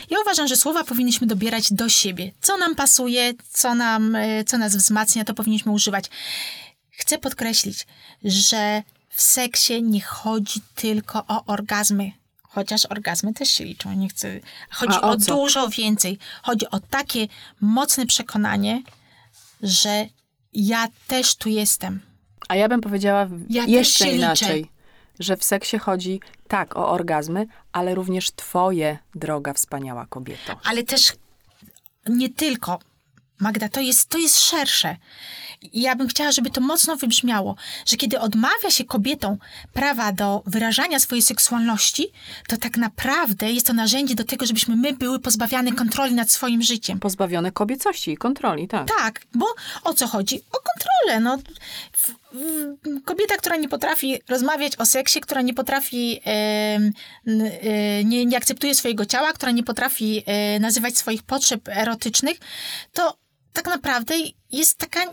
Ja uważam, że słowa powinniśmy dobierać do siebie. Co nam pasuje, co, nam, e, co nas wzmacnia, to powinniśmy używać. Chcę podkreślić, że w seksie nie chodzi tylko o orgazmy. Chociaż orgazmy też się liczą, nie chcę. Chodzi A o o, dużo więcej. Chodzi o takie mocne przekonanie, że ja też tu jestem. A ja bym powiedziała Ja jeszcze się liczę. inaczej, że w seksie chodzi tak o orgazmy, ale również twoje, droga, wspaniała kobieto. ale też nie tylko. Magda, to jest, to jest szersze. I ja bym chciała, żeby to mocno wybrzmiało, że kiedy odmawia się kobietom prawa do wyrażania swojej seksualności, to tak naprawdę jest to narzędzie do tego, żebyśmy my były pozbawiane kontroli nad swoim życiem. Pozbawione kobiecości i kontroli, tak. Tak, bo o co chodzi? O kontrolę. No, kobieta, która nie potrafi rozmawiać o seksie, która nie potrafi, e, nie, nie akceptuje swojego ciała, która nie potrafi e, nazywać swoich potrzeb erotycznych, to tak naprawdę jest taka e,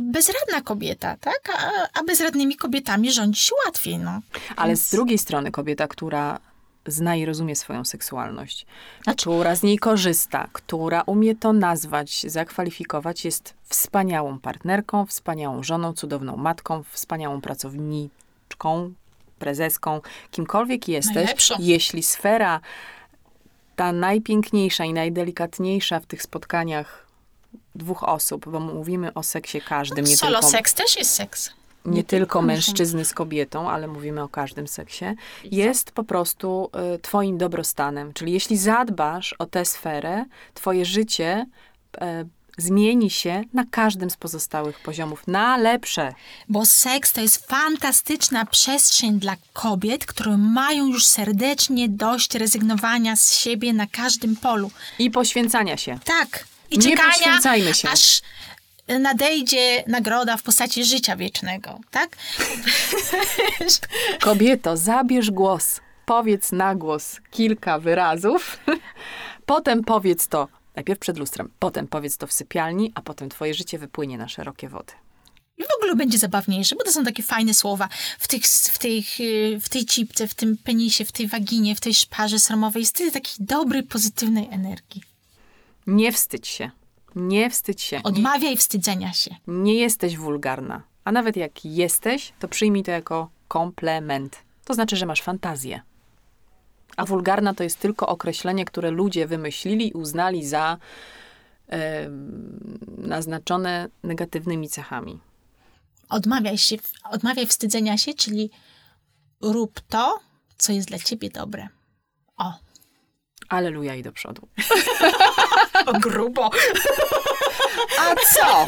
bezradna kobieta, tak? A, a bezradnymi kobietami rządzi się łatwiej, no. Ale Więc- z drugiej strony kobieta, która zna i rozumie swoją seksualność, która z niej korzysta, która umie to nazwać, zakwalifikować, jest wspaniałą partnerką, wspaniałą żoną, cudowną matką, wspaniałą pracowniczką, prezeską, kimkolwiek jesteś, Najlepszą. jeśli sfera ta najpiękniejsza i najdelikatniejsza w tych spotkaniach dwóch osób, bo mówimy o seksie każdym, nie Solo tylko seks też jest seks. nie tylko muszą- mężczyzny z kobietą, ale mówimy o każdym seksie, jest po prostu y, twoim dobrostanem. Czyli jeśli zadbasz o tę sferę, twoje życie y, zmieni się na każdym z pozostałych poziomów, na lepsze. Bo seks to jest fantastyczna przestrzeń dla kobiet, które mają już serdecznie dość rezygnowania z siebie na każdym polu. I poświęcania się. Tak. I Nie czekania, aż nadejdzie nagroda w postaci życia wiecznego, tak? Kobieto, zabierz głos, powiedz na głos kilka wyrazów, potem powiedz to najpierw przed lustrem, potem powiedz to w sypialni, a potem twoje życie wypłynie na szerokie wody. I w ogóle będzie zabawniejsze, bo to są takie fajne słowa. W, tych, w, tych, w tej cipce, w tym penisie, w tej waginie, w tej szparze sromowej jest tyle takiej dobrej, pozytywnej energii. Nie wstydź się. Nie wstydź się. Odmawiaj wstydzenia się. nie jesteś wulgarna. A nawet jak jesteś, to przyjmij to jako komplement. To znaczy, że masz fantazję. A wulgarna to jest tylko określenie, które ludzie wymyślili i uznali za naznaczone negatywnymi cechami. Odmawiaj się, odmawiaj wstydzenia się, czyli rób to, co jest dla ciebie dobre. O, Aleluja i do przodu. o grubo. A co?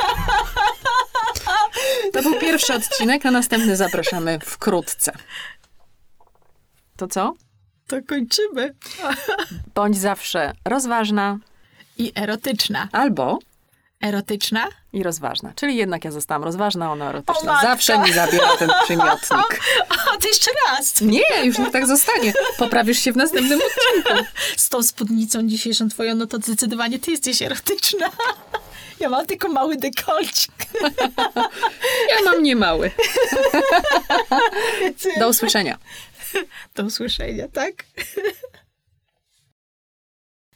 To był pierwszy odcinek, a następny zapraszamy wkrótce. To co? To kończymy. Bądź zawsze rozważna I erotyczna. albo Erotyczna? i rozważna. Czyli jednak ja zostałam rozważna, ona erotyczna. Zawsze mi zabiera ten przymiotnik. O, to jeszcze raz. Nie, już niech tak zostanie. Poprawisz się w następnym odcinku. Z tą spódnicą dzisiejszą twoją, no to zdecydowanie ty jesteś erotyczna. Ja mam tylko mały dekolcik. Ja mam niemały. Do usłyszenia. Do usłyszenia, tak?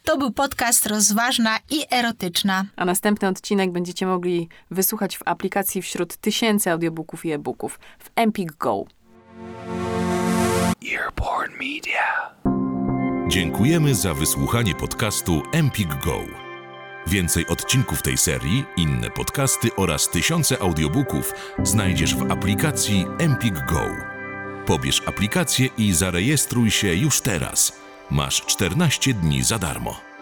To był podcast Rozważna i Erotyczna. A następny odcinek będziecie mogli wysłuchać w aplikacji wśród tysięcy audiobooków i e-booków w Empik Go. Earborn Media. Dziękujemy za wysłuchanie podcastu Empik Go. Więcej odcinków tej serii, inne podcasty oraz tysiące audiobooków znajdziesz w aplikacji Empik Go. Pobierz aplikację i zarejestruj się już teraz. Masz 14 dni za darmo.